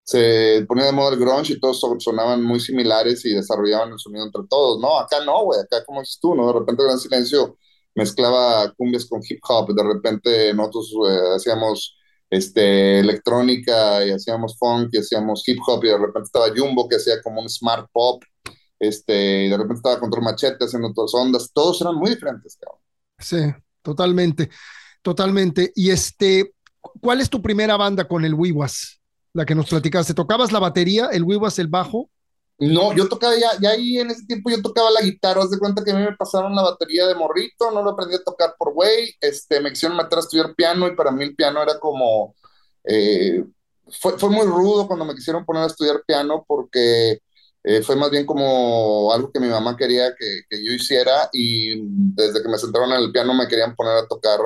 se ponía de moda el grunge y todos sonaban muy similares y desarrollaban el sonido entre todos, no, acá no, güey, acá como dices tú, ¿no? De repente Gran Silencio mezclaba cumbias con hip hop, de repente nosotros eh, hacíamos este, electrónica y hacíamos funk y hacíamos hip hop y de repente estaba Jumbo que hacía como un smart pop, este, y de repente estaba Control Machete haciendo otras ondas, todos eran muy diferentes, cabrón. Sí, totalmente. Totalmente. Y este, ¿cuál es tu primera banda con el Wiwas? La que nos platicaste. ¿Tocabas la batería, el Wiwas el bajo? No, yo tocaba ya, ya ahí en ese tiempo yo tocaba la guitarra, haz de cuenta que a mí me pasaron la batería de morrito, no lo aprendí a tocar por güey, este, me quisieron meter a estudiar piano y para mí el piano era como, eh, fue, fue muy rudo cuando me quisieron poner a estudiar piano porque eh, fue más bien como algo que mi mamá quería que, que, yo hiciera y desde que me sentaron en el piano me querían poner a tocar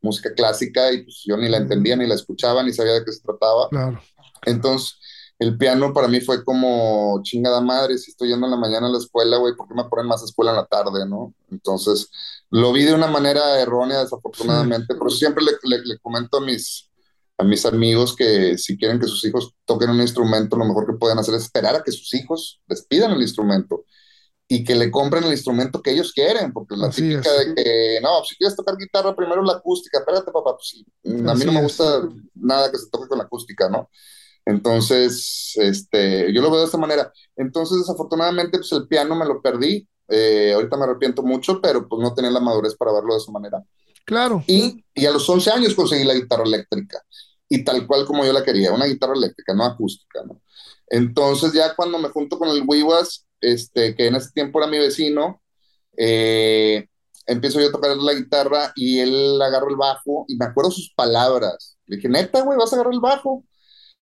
música clásica y pues yo ni la entendía, ni la escuchaba, ni sabía de qué se trataba. Claro. Entonces el piano para mí fue como chingada madre, si estoy yendo en la mañana a la escuela, güey, ¿por qué me ponen más escuela en la tarde, no? Entonces, lo vi de una manera errónea, desafortunadamente, pero siempre le, le, le, comento a mis, a mis amigos que si quieren que sus hijos toquen un instrumento, lo mejor que pueden hacer es esperar a que sus hijos les pidan el instrumento y que le compren el instrumento que ellos quieren, porque la Así típica es. de que, no, si quieres tocar guitarra, primero la acústica, espérate, papá, pues sí, a mí no me gusta es. nada que se toque con la acústica, ¿no? Entonces, este, yo lo veo de esta manera. Entonces, desafortunadamente, pues el piano me lo perdí. Eh, ahorita me arrepiento mucho, pero pues no tenía la madurez para verlo de esa manera. Claro. Y, y a los 11 años conseguí la guitarra eléctrica. Y tal cual como yo la quería, una guitarra eléctrica, no acústica, ¿no? Entonces, ya cuando me junto con el Wiwas, este, que en ese tiempo era mi vecino, eh, empiezo yo a tocar la guitarra y él agarra el bajo y me acuerdo sus palabras. Le dije, neta, güey, vas a agarrar el bajo.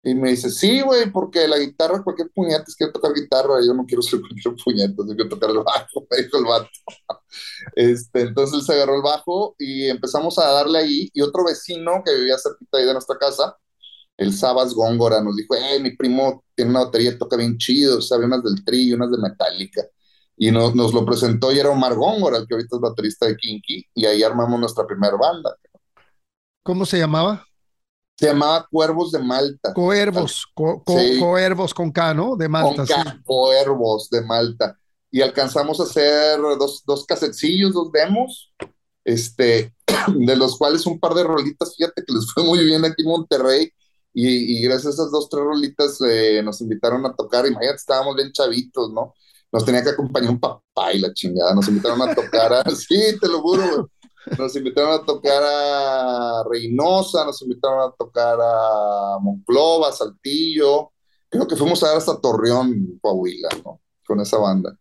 Y me dice, sí, güey, porque la guitarra, cualquier puñete, quiero tocar guitarra, yo no quiero ser cualquier puñete, yo quiero tocar el bajo, me dijo el vato. Este, entonces él se agarró el bajo y empezamos a darle ahí, y otro vecino que vivía cerquita ahí de nuestra casa, el Sabas Góngora, nos dijo, eh, mi primo tiene una batería, toca bien chido, sabe unas del Tri y unas de Metallica. Y nos, nos lo presentó y era Omar Góngora, el que ahorita es baterista de Kinky, y ahí armamos nuestra primera banda. ¿Cómo se llamaba? Se llamaba Cuervos de Malta. Coervos, co, co, sí. coervos con K, ¿no? De Malta. Con K, sí. Coervos de Malta. Y alcanzamos a hacer dos, dos casetcillos, dos demos, este, de los cuales un par de rolitas, fíjate que les fue muy bien aquí en Monterrey. Y, y gracias a esas dos, tres rolitas eh, nos invitaron a tocar. Imagínate, estábamos bien chavitos, ¿no? Nos tenía que acompañar un papá y la chingada. Nos invitaron a tocar a... sí, te lo juro, nos invitaron a tocar a Reynosa, nos invitaron a tocar a Monclova, Saltillo. Creo que fuimos a dar hasta Torreón, Coahuila, ¿no? Con esa banda.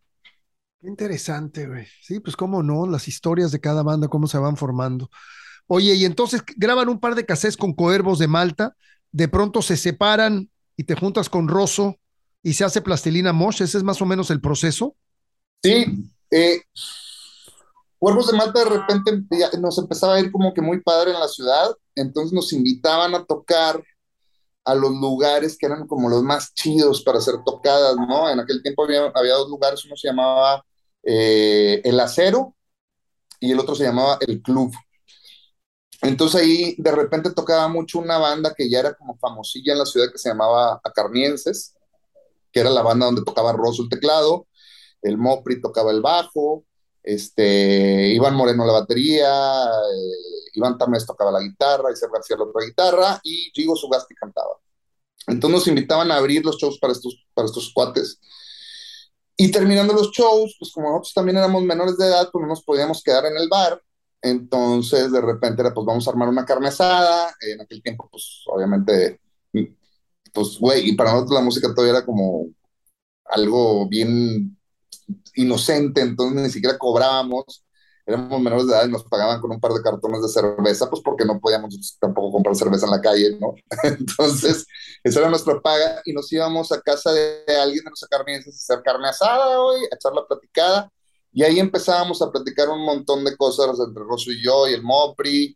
Qué interesante, güey. Sí, pues cómo no, las historias de cada banda, cómo se van formando. Oye, y entonces graban un par de cassettes con Coervos de Malta, de pronto se separan y te juntas con Rosso y se hace Plastilina Mosh, ¿ese es más o menos el proceso? Sí, eh, Cuervos de Malta de repente nos empezaba a ir como que muy padre en la ciudad, entonces nos invitaban a tocar a los lugares que eran como los más chidos para hacer tocadas, ¿no? En aquel tiempo había, había dos lugares, uno se llamaba eh, El Acero y el otro se llamaba El Club. Entonces ahí de repente tocaba mucho una banda que ya era como famosilla en la ciudad que se llamaba Acarnienses, que era la banda donde tocaba Rosso el teclado, el Mopri tocaba el bajo, este, Iván Moreno la batería, eh, Iván Tamés tocaba la guitarra, Isaac García la otra guitarra y Rigo Sugasti cantaba. Entonces nos invitaban a abrir los shows para estos, para estos cuates. Y terminando los shows, pues como nosotros también éramos menores de edad, pues no nos podíamos quedar en el bar. Entonces de repente era, pues vamos a armar una carne asada. En aquel tiempo, pues obviamente, pues güey, y para nosotros la música todavía era como algo bien inocente, entonces ni siquiera cobrábamos, éramos menores de edad y nos pagaban con un par de cartones de cerveza, pues porque no podíamos tampoco comprar cerveza en la calle, ¿no? Entonces, esa era nuestra paga y nos íbamos a casa de alguien de los carnices a hacer carne asada hoy, a echar la platicada, y ahí empezábamos a platicar un montón de cosas entre Rosso y yo y el Mopri.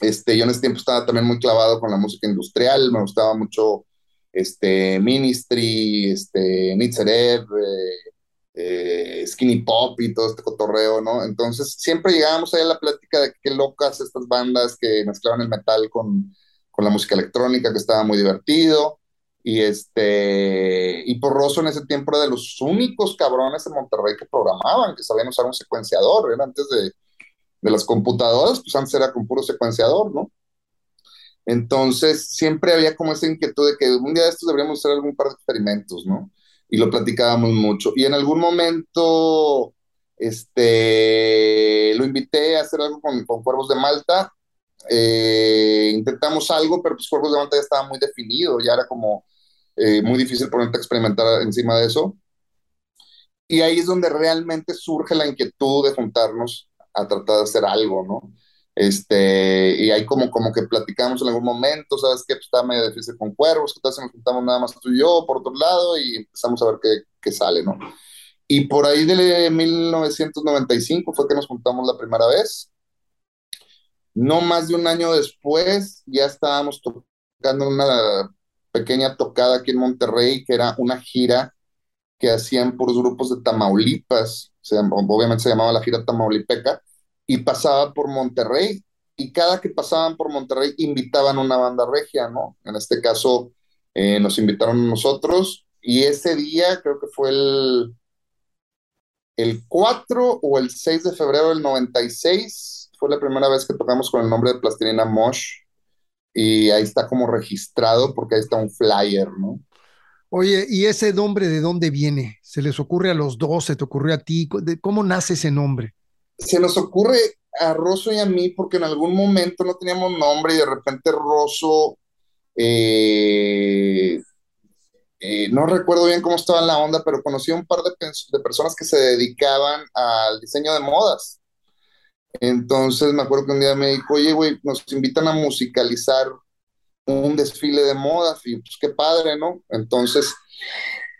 Este, yo en ese tiempo estaba también muy clavado con la música industrial, me gustaba mucho este, Ministry, este, Nitzerev, eh, eh, skinny pop y todo este cotorreo, ¿no? Entonces siempre llegábamos ahí a la plática de qué locas estas bandas que mezclaban el metal con, con la música electrónica, que estaba muy divertido. Y este, y Porroso en ese tiempo era de los únicos cabrones en Monterrey que programaban, que sabían usar un secuenciador, era antes de, de las computadoras, pues antes era con puro secuenciador, ¿no? Entonces siempre había como esa inquietud de que un día de estos deberíamos hacer algún par de experimentos, ¿no? Y lo platicábamos mucho. Y en algún momento este, lo invité a hacer algo con, con Cuervos de Malta. Eh, intentamos algo, pero pues Cuervos de Malta ya estaba muy definido, ya era como eh, muy difícil ponerte a experimentar encima de eso. Y ahí es donde realmente surge la inquietud de juntarnos a tratar de hacer algo, ¿no? Este, y ahí como, como que platicamos en algún momento, ¿sabes qué? Pues está medio difícil con cuervos, ¿qué tal si nos juntamos nada más tú y yo por otro lado y empezamos a ver qué, qué sale, ¿no? Y por ahí de 1995 fue que nos juntamos la primera vez. No más de un año después ya estábamos tocando una pequeña tocada aquí en Monterrey, que era una gira que hacían por grupos de Tamaulipas, obviamente se llamaba la gira Tamaulipeca, y pasaba por Monterrey, y cada que pasaban por Monterrey invitaban una banda regia, ¿no? En este caso eh, nos invitaron a nosotros, y ese día creo que fue el, el 4 o el 6 de febrero del 96, fue la primera vez que tocamos con el nombre de Plastilina Mosh, y ahí está como registrado porque ahí está un flyer, ¿no? Oye, ¿y ese nombre de dónde viene? ¿Se les ocurre a los dos? ¿Se te ocurrió a ti? ¿Cómo nace ese nombre? Se nos ocurre a Rosso y a mí porque en algún momento no teníamos nombre y de repente Rosso, eh, eh, no recuerdo bien cómo estaba la onda, pero conocí a un par de, de personas que se dedicaban al diseño de modas. Entonces me acuerdo que un día me dijo, oye, güey, nos invitan a musicalizar un desfile de modas y pues qué padre, ¿no? Entonces,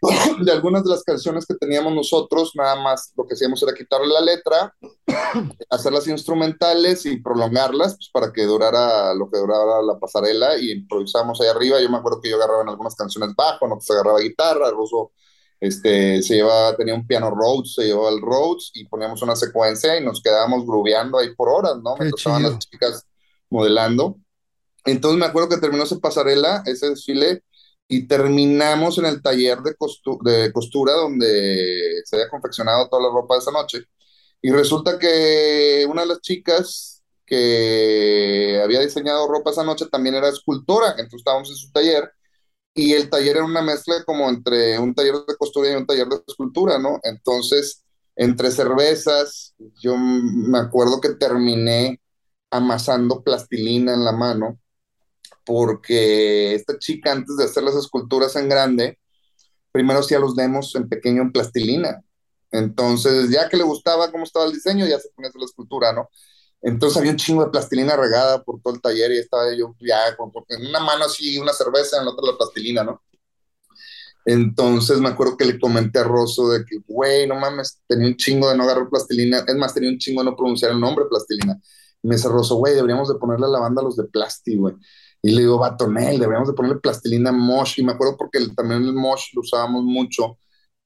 de algunas de las canciones que teníamos nosotros, nada más lo que hacíamos era quitarle la letra, hacerlas instrumentales y prolongarlas pues, para que durara lo que durara la pasarela y improvisamos ahí arriba. Yo me acuerdo que yo agarraba en algunas canciones bajo, no se agarraba guitarra, el ruso este, se llevaba, tenía un piano Rhodes, se llevaba el Rhodes y poníamos una secuencia y nos quedábamos grubeando ahí por horas, ¿no? Me estaban las chicas modelando. Entonces me acuerdo que terminó esa pasarela, ese desfile, y terminamos en el taller de, costura donde se había confeccionado toda la ropa esa noche. Y resulta que una de las chicas que había diseñado ropa esa noche también era escultora, entonces estábamos en su taller y el taller era una mezcla como entre un taller de costura y un taller de escultura, ¿no? Entonces, entre cervezas, yo me acuerdo que terminé amasando plastilina en la mano, porque esta chica antes de hacer las esculturas en grande, primero hacía los demos en pequeño en plastilina. Entonces, ya que le gustaba cómo estaba el diseño, ya se ponía a hacer la escultura, ¿no? Entonces había un chingo de plastilina regada por todo el taller y estaba yo ya con, en una mano así una cerveza, en la otra la plastilina, ¿no? Entonces me acuerdo que le comenté a Rosso de que, güey, no mames, tenía un chingo de no agarrar plastilina, es más, tenía un chingo de no pronunciar el nombre plastilina. Y me dice Rosso, güey, deberíamos de ponerle a la banda los de plasti, güey. Y le digo, Batonel, deberíamos de ponerle plastilina mosh. Y me acuerdo porque también el mosh lo usábamos mucho,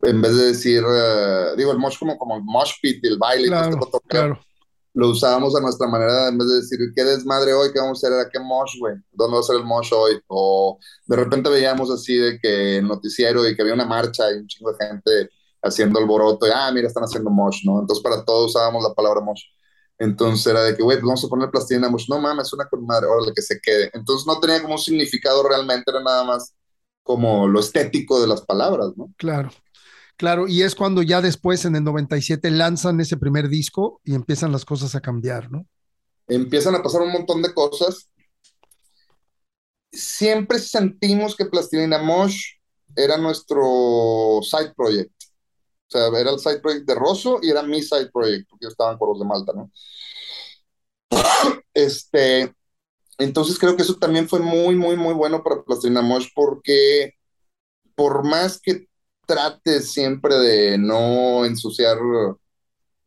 en vez de decir, eh, digo, el mosh como, como el mosh pit, el baile, claro, claro lo usábamos a nuestra manera, en vez de decir, ¿qué desmadre hoy? ¿Qué vamos a hacer? ¿A qué mosh, güey? ¿Dónde va a ser el mosh hoy? O de repente veíamos así de que el noticiero y que había una marcha y un chingo de gente haciendo alboroto y, ah, mira, están haciendo mosh, ¿no? Entonces para todos usábamos la palabra mosh. Entonces era de que, güey, pues vamos a poner plastilina mosh. No mames, una con madre, órale, que se quede. Entonces no tenía como un significado realmente, era nada más como lo estético de las palabras, ¿no? Claro. Claro, y es cuando ya después, en el 97, lanzan ese primer disco y empiezan las cosas a cambiar, ¿no? Empiezan a pasar un montón de cosas. Siempre sentimos que Plastilina Mosh era nuestro side project. O sea, era el side project de Rosso y era mi side project, porque yo estaba en Coros de Malta, ¿no? Este, entonces creo que eso también fue muy, muy, muy bueno para Plastilina Mosh porque por más que trate siempre de no ensuciar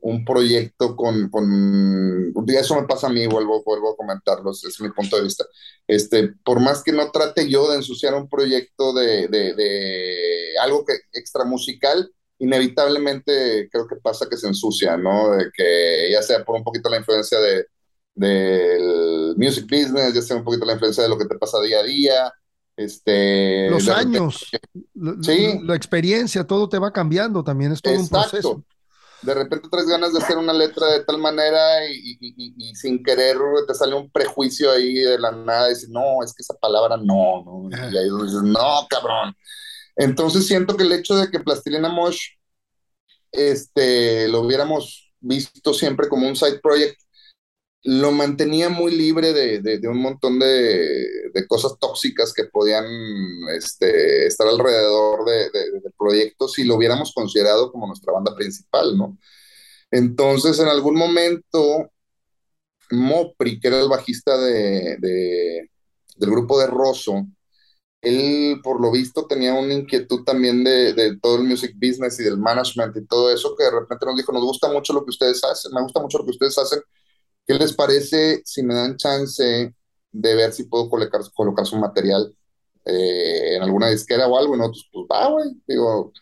un proyecto con, con eso me pasa a mí, vuelvo, vuelvo a comentarlo, es mi punto de vista. Este, por más que no trate yo de ensuciar un proyecto de, de, de algo que extra musical, inevitablemente creo que pasa que se ensucia, ¿no? De que ya sea por un poquito la influencia de, del music business, ya sea un poquito la influencia de lo que te pasa día a día, este, los años, sí. la, experiencia, todo te va cambiando también, es todo un proceso. De repente traes ganas de hacer una letra de tal manera y, sin querer te sale un prejuicio ahí de la nada y dices, no, es que esa palabra no, ¿no? Y ahí dices, no, cabrón. Entonces siento que el hecho de que Plastilina Mosh este, lo hubiéramos visto siempre como un side project lo mantenía muy libre de, un montón de, cosas tóxicas que podían este, estar alrededor de, del proyecto si lo hubiéramos considerado como nuestra banda principal, ¿no? Entonces, en algún momento, Mopri, que era el bajista de, del grupo de Rosso, él, por lo visto, tenía una inquietud también de, de, todo el music business y del management y todo eso, que de repente nos dijo, nos gusta mucho lo que ustedes hacen, me gusta mucho lo que ustedes hacen, ¿qué les parece si me dan chance de ver si puedo colocar, colocar su material eh, en alguna disquera o algo? Y nosotros, pues va, güey, digo,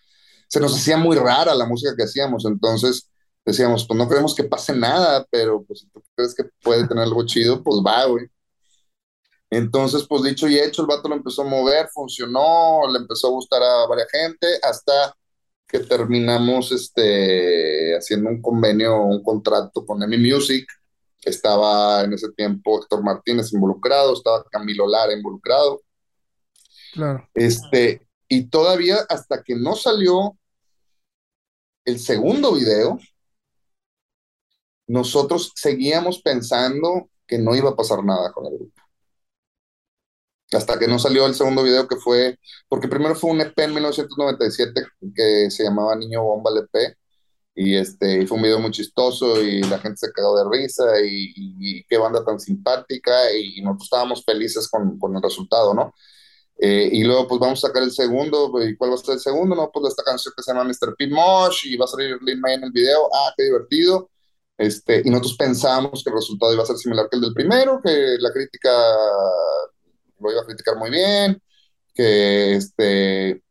se nos hacía muy rara la música que hacíamos, entonces decíamos, pues no queremos que pase nada, pero pues si tú crees que puede tener algo chido, pues va, güey. Entonces, pues dicho y hecho, el vato lo empezó a mover, funcionó, le empezó a gustar a varias gente, hasta que terminamos este, haciendo un convenio, un contrato con EMI Music. Estaba en ese tiempo Héctor Martínez involucrado, estaba Camilo Lara involucrado. Claro. Este, y todavía hasta que no salió el segundo video, nosotros seguíamos pensando que no iba a pasar nada con el grupo hasta que no salió el segundo video que fue, porque primero fue un EP en 1997 que se llamaba Niño Bomba el EP, y este, fue un video muy chistoso y la gente se cagó de risa y, qué banda tan simpática y, nosotros estábamos felices con, con el resultado, ¿no? Eh, y luego pues vamos a sacar el segundo, ¿y cuál va a ser el segundo? No, pues esta canción que se llama Mr. Pete Mosh y va a salir Lin May en el video, ah, qué divertido. Este, y nosotros pensábamos que el resultado iba a ser similar que el del primero, que la crítica lo iba a criticar muy bien, que este,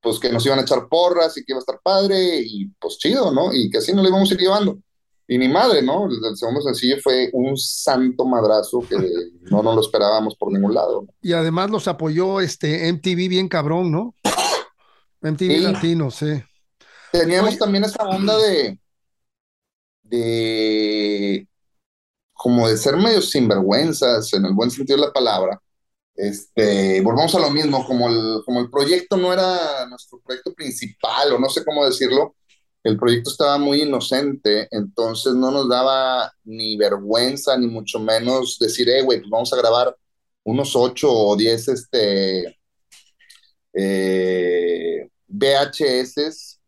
pues que nos iban a echar porras y que iba a estar padre, y pues chido, ¿no? Y que así no le íbamos a ir llevando. Y ni madre, ¿no? El, segundo sencillo fue un santo madrazo que no nos lo esperábamos por ningún lado. Y además los apoyó este MTV bien cabrón, ¿no? MTV Latino, sí. Teníamos también esa onda de, de como de ser medio sinvergüenzas en el buen sentido de la palabra, este, volvamos a lo mismo, como el, como el proyecto no era nuestro proyecto principal, o no sé cómo decirlo, el proyecto estaba muy inocente, entonces no nos daba ni vergüenza, ni mucho menos decir, eh, güey, pues vamos a grabar unos 8 o 10 este, eh, VHS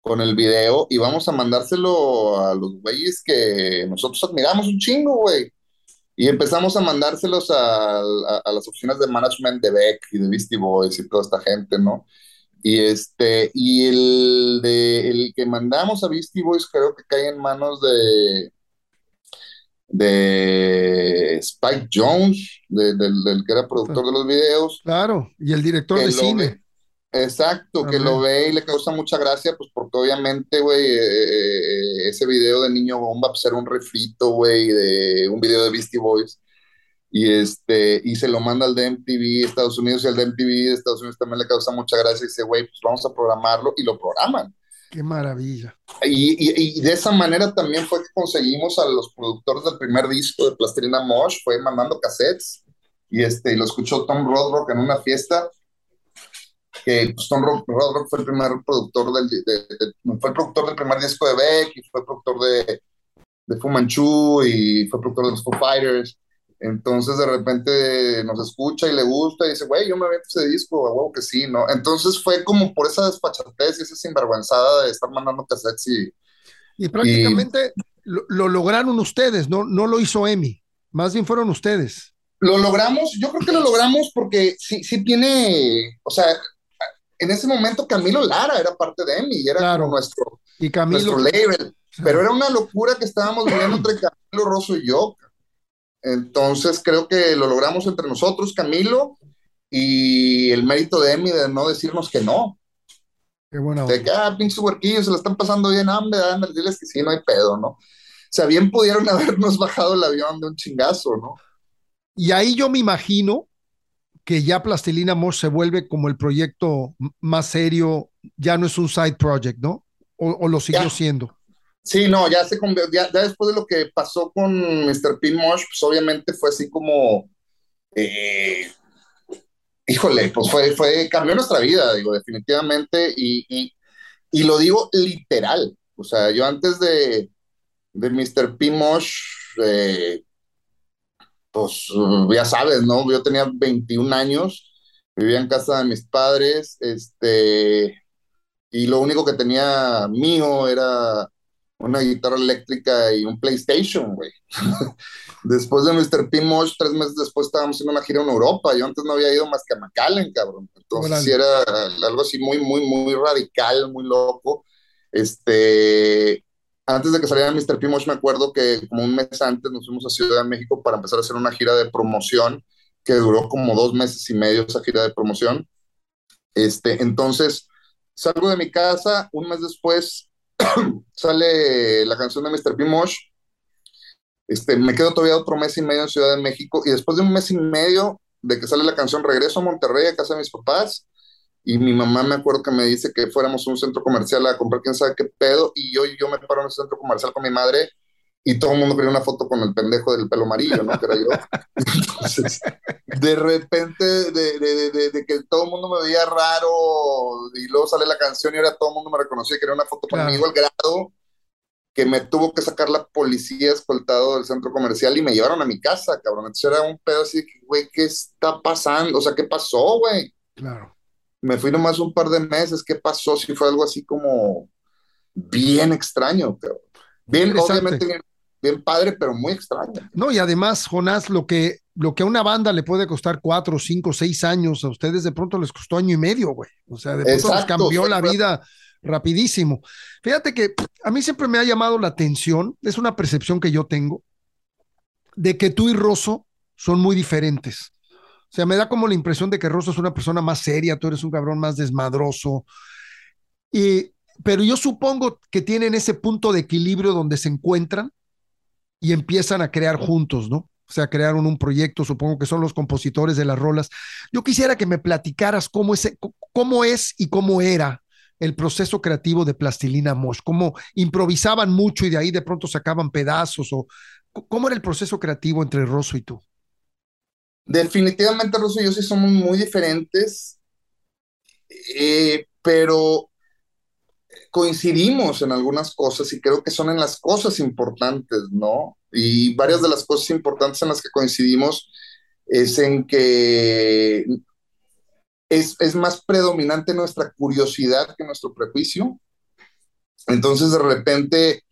con el video y vamos a mandárselo a los güeyes que nosotros admiramos un chingo, güey. Y empezamos a mandárselos a, a, las oficinas de management de Beck y de Beastie Boys y toda esta gente, ¿no? Y, este, y el, de, el que mandamos a Beastie Boys creo que cae en manos de, de Spike Jones, del, del, que era productor de los videos. Claro, y el director de cine. Exacto, que lo ve y le causa mucha gracia, pues porque obviamente, güey, eh, eh, ese video de Niño Bomba pues era un refrito, güey, de un video de Beastie Boys. Y, este, y se lo manda al de MTV Estados Unidos y al de MTV de Estados Unidos también le causa mucha gracia y dice, güey, pues vamos a programarlo y lo programan. Qué maravilla. Y, y, de esa manera también fue que conseguimos a los productores del primer disco de Plastilina Mosh, fue mandando cassettes y, este, y lo escuchó Tom Rodrock en una fiesta que pues, Tom Rodrock fue el primer productor del, fue el productor del primer disco de Beck y fue productor de, de Fu Manchu y fue productor de los Foo Fighters. Entonces de repente nos escucha y le gusta y dice, güey, yo me aviento ese disco, a huevo que sí, ¿no? Entonces fue como por esa despachatez y esa sinvergüenzada de estar mandando cassettes y... Y prácticamente Lo, lograron ustedes, no, no lo hizo Emi, más bien fueron ustedes. Lo logramos, yo creo que lo logramos porque sí, sí tiene, o sea, en ese momento Camilo Lara era parte de EMI, era nuestro, y Camilo, label. Pero era una locura que estábamos viviendo entre Camilo Rosso y yo. Entonces creo que lo logramos entre nosotros, Camilo, y el mérito de EMI de no decirnos que no. Qué buena De que, ah, pinches huerquillos, se lo están pasando bien hambre, hambre, diles que sí, no hay pedo, ¿no? O sea, bien pudieron habernos bajado el avión de un chingazo, ¿no? Y ahí yo me imagino que ya Plastilina Mosh se vuelve como el proyecto más serio, ya no es un side project, ¿no? ¿O, lo siguió siendo? Sí, no, ya se ya, ya, después de lo que pasó con Mr. Pin Mosh, pues obviamente fue así como, eh, híjole, pues fue, fue, cambió nuestra vida, digo, definitivamente, y, y, y lo digo literal, o sea, yo antes de, de Mr. P. Mosh, eh, pues ya sabes, ¿no? Yo tenía 21 años, vivía en casa de mis padres, este, y lo único que tenía mío era una guitarra eléctrica y un PlayStation, güey. después de Mr. P. Mosh, tres meses después estábamos haciendo una gira en Europa. Yo antes no había ido más que a McAllen, cabrón. Entonces sí era algo así muy, muy, muy radical, muy loco. Este, antes de que saliera Mr. P. Mosh, me acuerdo que como un mes antes nos fuimos a Ciudad de México para empezar a hacer una gira de promoción que duró como dos meses y medio esa gira de promoción. Este, entonces, salgo de mi casa, un mes después sale la canción de Mr. P. Mosh. Este, me quedo todavía otro mes y medio en Ciudad de México y después de un mes y medio de que sale la canción, regreso a Monterrey, a casa de mis papás, y mi mamá me acuerdo que me dice que fuéramos a un centro comercial a comprar quién sabe qué pedo, y yo, yo me paro en ese centro comercial con mi madre, y todo el mundo quería una foto con el pendejo del pelo amarillo, ¿no? Que era yo. Entonces, de repente, de, de, de, de, que todo el mundo me veía raro, y luego sale la canción y ahora todo el mundo me reconocía que era una foto conmigo al grado que me tuvo que sacar la policía escoltado del centro comercial y me llevaron a mi casa, cabrón. Entonces era un pedo así güey, ¿qué está pasando? O sea, ¿qué pasó, güey? Claro. Me fui nomás un par de meses, ¿qué pasó? Si fue algo así como bien extraño, cabrón. Bien, obviamente bien, bien, padre, pero muy extraño. No, y además, Jonás, lo que, lo que a una banda le puede costar cuatro, cinco, seis años, a ustedes de pronto les costó año y medio, güey. O sea, de pronto Exacto, les cambió la vida rapidísimo. Fíjate que a mí siempre me ha llamado la atención, es una percepción que yo tengo, de que tú y Rosso son muy diferentes. O sea, me da como la impresión de que Rosso es una persona más seria, tú eres un cabrón más desmadroso. Y, pero yo supongo que tienen ese punto de equilibrio donde se encuentran y empiezan a crear juntos, ¿no? O sea, crearon un proyecto, supongo que son los compositores de las rolas. Yo quisiera que me platicaras cómo es, cómo es y cómo era el proceso creativo de Plastilina Mosh? ¿Cómo improvisaban mucho y de ahí de pronto sacaban pedazos? o ¿Cómo era el proceso creativo entre Rosso y tú? Definitivamente Rosso y yo sí somos muy diferentes, eh, pero coincidimos en algunas cosas y creo que son en las cosas importantes, ¿no? Y varias de las cosas importantes en las que coincidimos es en que es, es, más predominante nuestra curiosidad que nuestro prejuicio. Entonces, de repente,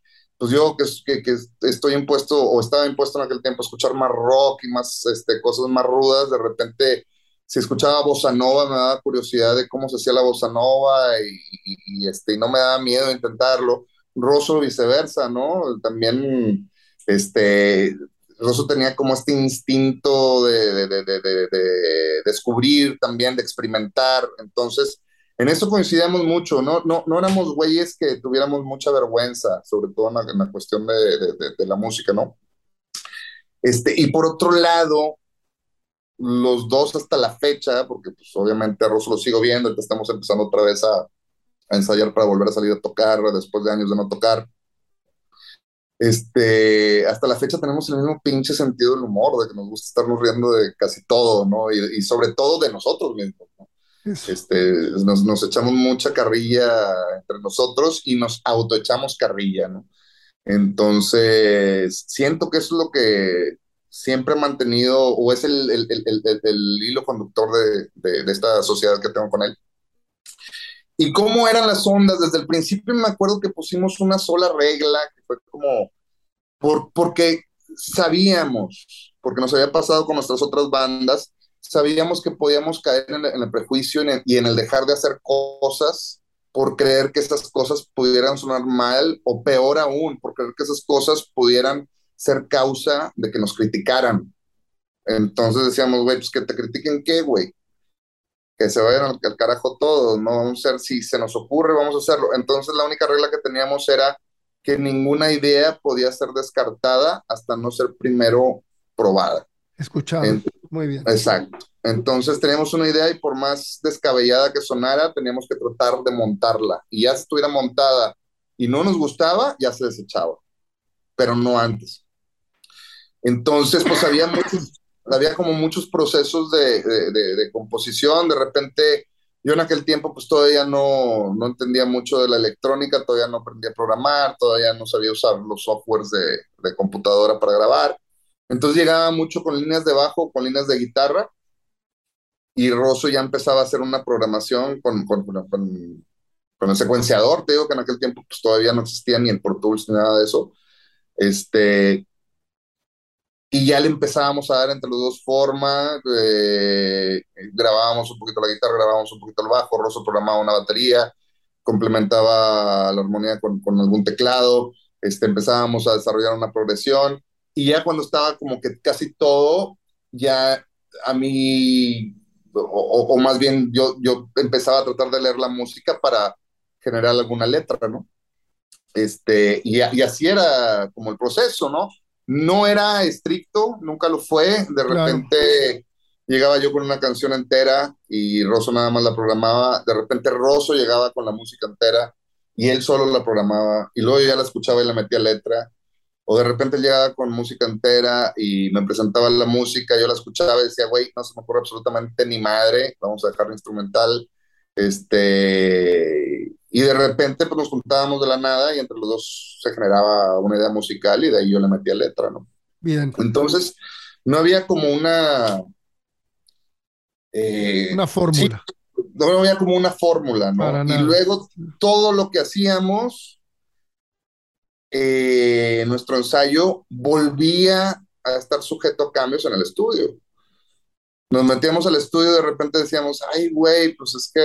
pues yo que, que, estoy impuesto o estaba impuesto en aquel tiempo a escuchar más rock y más este, cosas más rudas, de repente, si escuchaba bossa nova, me daba curiosidad de cómo se hacía la bossa nova y, y, y este, y no me daba miedo intentarlo. Rosso viceversa, ¿no? También este, Rosso tenía como este instinto de, de, de, de, descubrir también, de experimentar. Entonces, en eso coincidíamos mucho, ¿no? No, no éramos güeyes que tuviéramos mucha vergüenza, sobre todo en la, cuestión de, la música, ¿no? Este, y por otro lado, los dos hasta la fecha, porque pues obviamente a Rosso lo sigo viendo, estamos empezando otra vez a, ensayar para volver a salir a tocar después de años de no tocar este, hasta la fecha tenemos el mismo pinche sentido del humor, de que nos gusta estarnos riendo de casi todo, ¿no? Y, y sobre todo de nosotros mismos, ¿no? Este, nos, nos, echamos mucha carrilla entre nosotros y nos autoechamos carrilla, ¿no? Entonces, siento que es lo que siempre he mantenido, o es el, el, el, el hilo conductor de, de, de esta sociedad que tengo con él. ¿Y cómo eran las ondas? Desde el principio me acuerdo que pusimos una sola regla, que fue como, por, porque sabíamos, porque nos había pasado con nuestras otras bandas, sabíamos que podíamos caer en el, en el prejuicio en el, y en el dejar de hacer cosas por creer que esas cosas pudieran sonar mal o peor aún, por creer que esas cosas pudieran ser causa de que nos criticaran. Entonces decíamos, güey, pues que te critiquen qué, güey que se vayan al, al, carajo todos, no vamos a hacer, si se nos ocurre, vamos a hacerlo. Entonces la única regla que teníamos era que ninguna idea podía ser descartada hasta no ser primero probada. Escuchado, muy bien. Exacto. Entonces teníamos una idea y por más descabellada que sonara, teníamos que tratar de montarla. Y ya si estuviera montada y no nos gustaba, ya se desechaba, pero no antes. Entonces, pues había muchos, había como muchos procesos de, de, composición, de repente Yo en aquel tiempo pues todavía no, no entendía mucho de la electrónica, todavía no aprendía a programar, todavía no sabía usar los softwares de computadora para grabar. Entonces llegaba mucho con líneas de bajo, con líneas de guitarra, y Rosso ya empezaba a hacer una programación con, con, con, con el secuenciador, te digo que en aquel tiempo pues, todavía no existía ni el Pro ni nada de eso. Este, y ya le empezábamos a dar entre los dos formas, eh, grabábamos un poquito la guitarra, grabábamos un poquito el bajo, Rosso programaba una batería, complementaba la armonía con, con, algún teclado, este, empezábamos a desarrollar una progresión y ya cuando estaba como que casi todo, ya a mí, o, o más bien yo, yo empezaba a tratar de leer la música para generar alguna letra, ¿no? Este, y, y así era como el proceso, ¿no? No era estricto, nunca lo fue. De repente claro. llegaba yo con una canción entera y Rosso nada más la programaba. De repente Rosso llegaba con la música entera y él solo la programaba. Y luego yo ya la escuchaba y le metía letra. O de repente llegaba con música entera y me presentaba la música, yo la escuchaba y decía, güey, no se me ocurre absolutamente ni madre, vamos a dejarlo instrumental. Este, y de repente pues, nos juntábamos de la nada y entre los dos se generaba una idea musical y de ahí yo le metía letra, ¿no? Bien. Entonces, no había como una... Eh, una fórmula. Sí, no había como una fórmula, ¿no? Para y nada. luego todo lo que hacíamos, eh, nuestro ensayo volvía a estar sujeto a cambios en el estudio nos metíamos al estudio y de repente decíamos, ay, güey, pues es que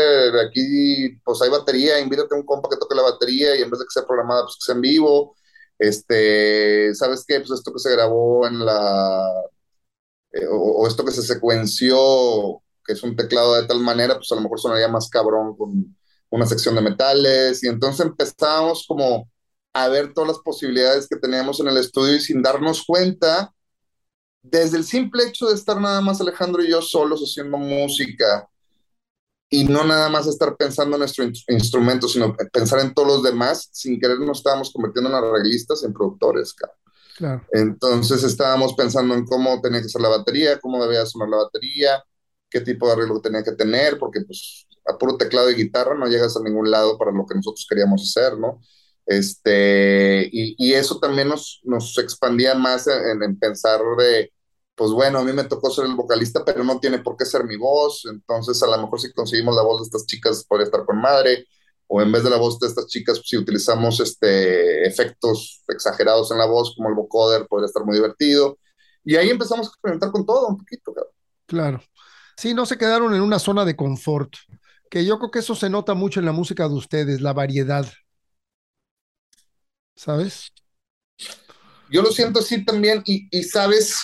aquí, pues hay batería, invítate a un compa que toque la batería y en vez de que sea programada, pues que sea en vivo. Este, ¿sabes qué? Pues esto que se grabó en la, eh, o, o, esto que se secuenció, que es un teclado de tal manera, pues a lo mejor sonaría más cabrón con una sección de metales. Y entonces empezamos como a ver todas las posibilidades que teníamos en el estudio y sin darnos cuenta, desde el simple hecho de estar nada más Alejandro y yo solos haciendo música y no nada más estar pensando en nuestro in instrumento, sino pensar en todos los demás, sin querer nos estábamos convirtiendo en arreglistas, en productores. Claro. Entonces estábamos pensando en cómo tenía que ser la batería, cómo debía sonar la batería, qué tipo de arreglo tenía que tener, porque pues a puro teclado y guitarra no llegas a ningún lado para lo que nosotros queríamos hacer, ¿no? Este, y, y eso también nos, nos expandía más en, en pensar de, pues bueno, a mí me tocó ser el vocalista, pero no tiene por qué ser mi voz, entonces a lo mejor si conseguimos la voz de estas chicas podría estar con madre, o en vez de la voz de estas chicas, si utilizamos este, efectos exagerados en la voz, como el vocoder, podría estar muy divertido. Y ahí empezamos a experimentar con todo un poquito. Claro. claro. Sí, no se quedaron en una zona de confort, que yo creo que eso se nota mucho en la música de ustedes, la variedad. ¿Sabes? Yo lo siento así también, y, y sabes,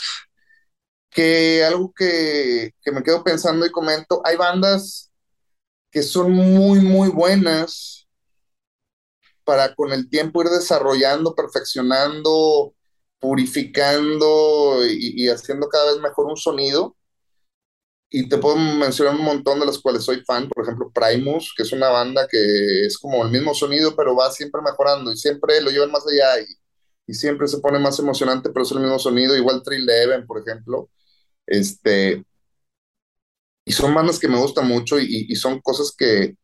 que algo que, que, me quedo pensando y comento, hay bandas que son muy, muy buenas para con el tiempo ir desarrollando, perfeccionando, purificando y, y haciendo cada vez mejor un sonido. Y te puedo mencionar un montón de las cuales soy fan, por ejemplo, Primus, que es una banda que es como el mismo sonido, pero va siempre mejorando y siempre lo llevan más allá y, y siempre se pone más emocionante, pero es el mismo sonido. Igual Trill Eleven, por ejemplo, este, y son bandas que me gustan mucho y, y son cosas que,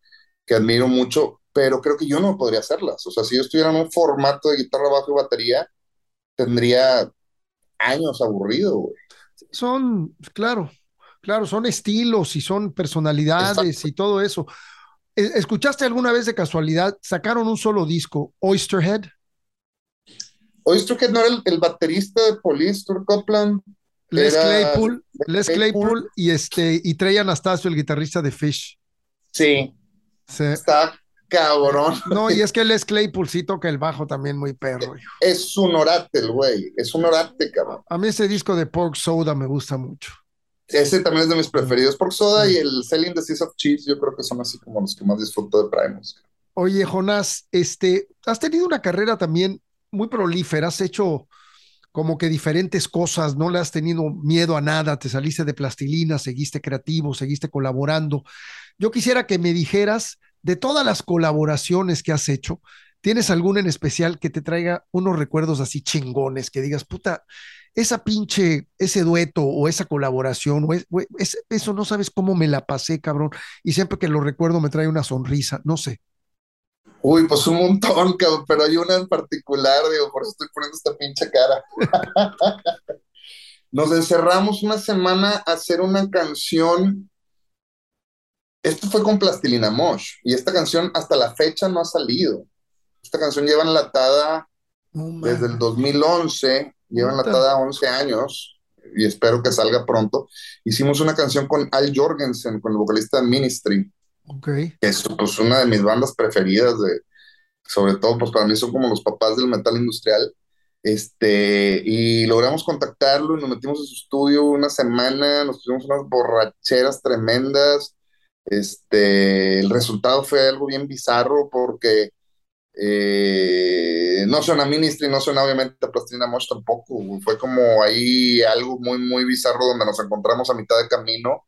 que, admiro mucho, pero creo que yo no podría hacerlas. O sea, si yo estuviera en un formato de guitarra, bajo y batería, tendría años aburrido. Son, claro, claro, son estilos y son personalidades Exacto. y todo eso. ¿E-, ¿Escuchaste alguna vez de casualidad? Sacaron un solo disco, Oysterhead. Oysterhead no era el, el baterista de Police, Stuart Copeland. Les Claypool, Les Claypool, Claypool y este y Trey Anastasio, el guitarrista de Fish. Sí. sí. Está cabrón. No, y es que Les Claypool sí toca el bajo también muy perro. Hijo. Es un orate el güey, es un orate, cabrón. A mí ese disco de Pork Soda me gusta mucho. Ese también es de mis preferidos. Pork Soda y el Selling the Seas of Cheese, yo creo que son así como los que más disfruto de Primus. Oye, Jonás, este, has tenido una carrera también muy prolífera, has hecho como que diferentes cosas, no le has tenido miedo a nada, te saliste de plastilina, seguiste creativo, seguiste colaborando. Yo quisiera que me dijeras de todas las colaboraciones que has hecho, ¿tienes alguna en especial que te traiga unos recuerdos así chingones, que digas, puta, esa pinche, ese dueto o esa colaboración, o eso no sabes cómo me la pasé, cabrón. Y siempre que lo recuerdo me trae una sonrisa, no sé. Uy, pues un montón, cabrón, pero hay una en particular, digo, por eso estoy poniendo esta pinche cara. Nos encerramos una semana a hacer una canción. Esto fue con Plastilina Mosh, y esta canción hasta la fecha no ha salido. Esta canción lleva enlatada desde el 2011, lleva enlatada 11 años, y espero que salga pronto. Hicimos una canción con Al Jorgensen, con el vocalista de Ministry que es pues, una de mis bandas preferidas, de, sobre todo, pues para mí son como los papás del metal industrial. Este, y logramos contactarlo y nos metimos en su estudio una semana, nos pusimos unas borracheras tremendas. Este, el resultado fue algo bien bizarro porque eh, no suena Ministry, no suena obviamente a Mosh tampoco. Fue como ahí algo muy, muy bizarro donde nos encontramos a mitad de camino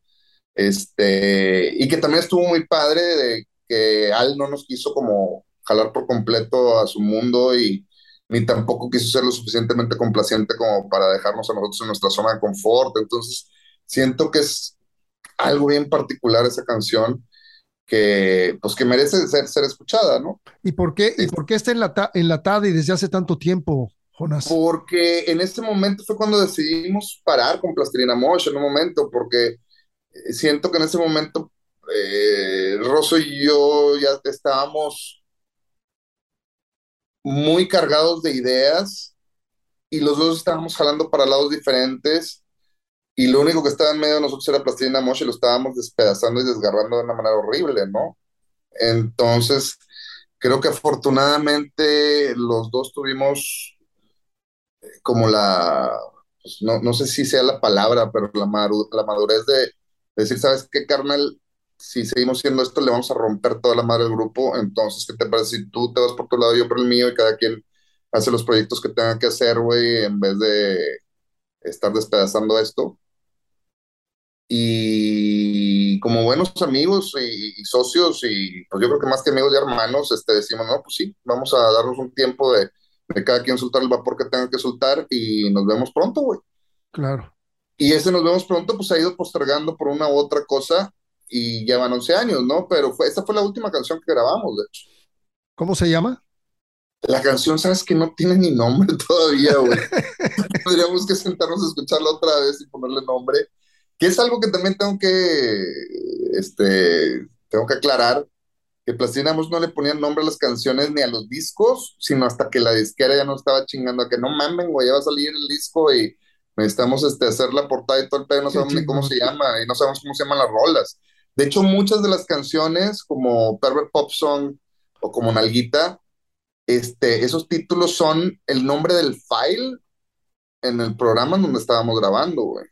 este, y que también estuvo muy padre de que Al no nos quiso como jalar por completo a su mundo y ni tampoco quiso ser lo suficientemente complaciente como para dejarnos a nosotros en nuestra zona de confort. Entonces, siento que es algo bien particular esa canción que pues que merece ser, ser escuchada, ¿no? ¿Y por qué, ¿y por qué está enlatada y desde hace tanto tiempo, Jonas? Porque en este momento fue cuando decidimos parar con Plastilina Mosh en un momento, porque siento que en ese momento eh, Rosso y yo ya estábamos muy cargados de ideas y los dos estábamos jalando para lados diferentes y lo único que estaba en medio de nosotros era Plastilina Mosh y lo estábamos despedazando y desgarrando de una manera horrible, ¿no? Entonces, creo que afortunadamente los dos tuvimos eh, como la, pues, no, no, sé si sea la palabra, pero la, madurez de, decir, ¿sabes qué, carnal? Si seguimos haciendo esto, le vamos a romper toda la madre del grupo. Entonces, ¿qué te parece si tú te vas por tu lado yo por el mío y cada quien hace los proyectos que tenga que hacer, güey, en vez de estar despedazando esto? Y como buenos amigos y, socios, y pues yo creo que más que amigos y hermanos, este, decimos, no, pues sí, vamos a darnos un tiempo de, de cada quien soltar el vapor que tenga que soltar y nos vemos pronto, güey. Claro. Y ese nos vemos pronto, pues ha ido postergando por una u otra cosa y ya van 11 años, ¿no? Pero fue, esta fue la última canción que grabamos, de hecho. ¿Cómo se llama? La canción, sabes que no tiene ni nombre todavía, güey. Tendríamos que sentarnos a escucharla otra vez y ponerle nombre, que es algo que también tengo que, este, tengo que aclarar, que Plastilina no le ponían nombre a las canciones ni a los discos, sino hasta que la disquera ya no estaba chingando a que no mamen, güey, ya va a salir el disco y necesitamos este, hacer la portada y todo el pedo, no sabemos ni cómo se llama, y no sabemos cómo se llaman las rolas. De hecho, muchas de las canciones, como Pervert Pop Song o como Nalguita, este, esos títulos son el nombre del file en el programa donde estábamos grabando, güey.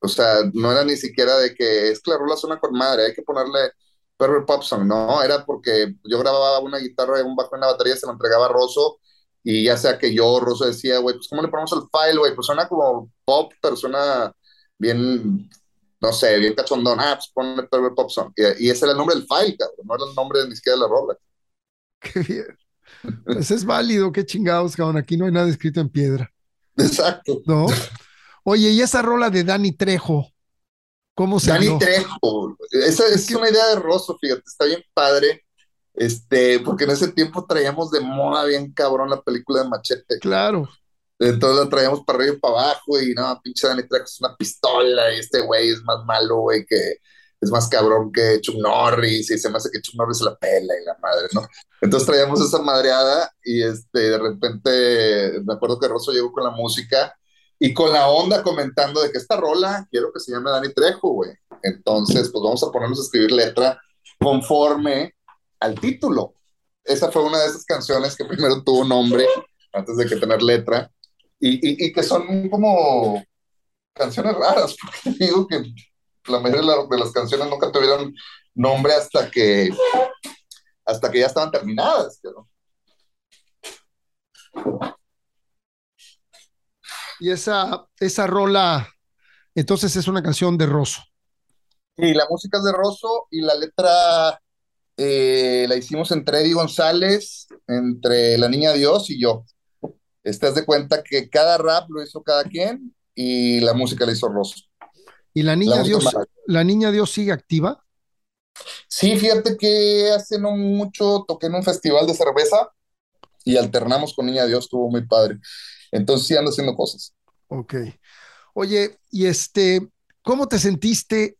O sea, no era ni siquiera de que es que la rola suena con madre, hay que ponerle Pervert Pop Song, no, era porque yo grababa una guitarra, un bajo en la batería, se lo entregaba a Rosso y ya sea que yo, Rosso, decía, güey, pues ¿cómo le ponemos el file, güey? Pues suena como pop, pero suena bien, no sé, bien cachondón. Ah, pues ponle Pervert Pop Song. Y, y, ese era el nombre del file, cabrón, no era el nombre ni siquiera de la rola. Qué bien. Pues es válido, qué chingados, cabrón. Aquí no hay nada escrito en piedra. Exacto. ¿No? Oye, y esa rola de Dani Trejo, ¿cómo se llama? Dani Trejo. Esa es, una idea de Rosso, fíjate, está bien padre este, porque en ese tiempo traíamos de moda bien cabrón la película de Machete. Claro. Entonces la traíamos para arriba y para abajo y no, pinche Dani es una pistola y este güey es más malo, güey, que es más cabrón que Chuck Norris y se me hace que Chuck Norris la pela y la madre, ¿no? Entonces traíamos esa madreada y este, de repente me acuerdo que Rosso llegó con la música y con la onda comentando de que esta rola quiero que se llame Dani Trejo, güey. Entonces, pues vamos a ponernos a escribir letra conforme al título. Esa fue una de esas canciones que primero tuvo nombre antes de que tener letra y, y, que son como canciones raras, porque digo que la mayoría de, las canciones nunca tuvieron nombre hasta que hasta que ya estaban terminadas. Y esa, esa rola, entonces es una canción de Rosso. Y la música es de Rosso y la letra eh, la hicimos entre Eddie González, entre la Niña Dios y yo. estás de cuenta que cada rap lo hizo cada quien y la música la hizo Rosso. ¿Y la niña, Dios, la niña Dios sigue activa? Sí, fíjate que hace no mucho toqué en un festival de cerveza y alternamos con Niña Dios, estuvo muy padre. Entonces sí ando haciendo cosas. Ok. Oye, y este, ¿cómo te sentiste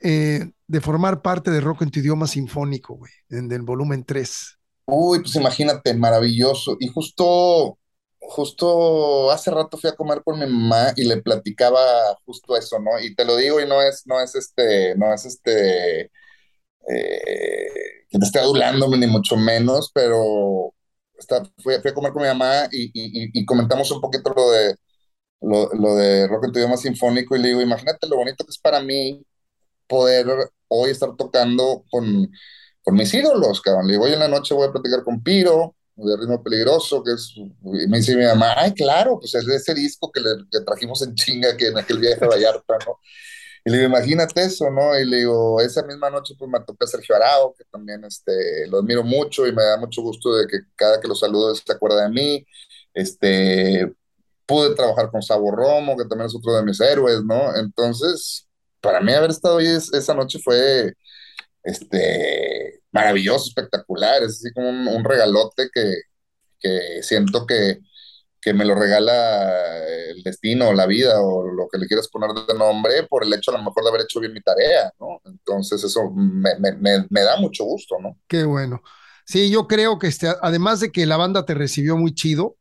eh, de formar parte de Rock en tu idioma sinfónico, güey, en el volumen 3? Uy, pues imagínate, maravilloso. Y justo, justo hace rato fui a comer con mi mamá y le platicaba justo eso, ¿no? Y te lo digo y no es, no es este, no es este, eh, que te esté adulándome ni mucho menos, pero está, fui, a comer con mi mamá y, y, comentamos un poquito lo de, lo, lo, de rock en tu idioma sinfónico y le digo, imagínate lo bonito que es para mí poder hoy estar tocando con con mis ídolos, cabrón. Le digo, hoy en la noche voy a platicar con Piro, de Ritmo Peligroso, que es, y me dice mi mamá, ay, claro, pues es de ese disco que le trajimos en chinga que en aquel viaje a Vallarta, ¿no? Y le digo, imagínate eso, ¿no? Y le digo, esa misma noche pues me topé a Sergio Arao, que también este, lo admiro mucho y me da mucho gusto de que cada que lo saludo se acuerda de mí. Este, pude trabajar con Sabo Romo, que también es otro de mis héroes, ¿no? Entonces, para mí haber estado ahí esa noche fue, este, maravilloso, espectacular, es así como un, regalote que, que siento que, que, me lo regala el destino, la vida o lo que le quieras poner de nombre por el hecho a lo mejor de haber hecho bien mi tarea, ¿no? Entonces eso me, me, me, da mucho gusto, ¿no? Qué bueno. Sí, yo creo que este, además de que la banda te recibió muy chido,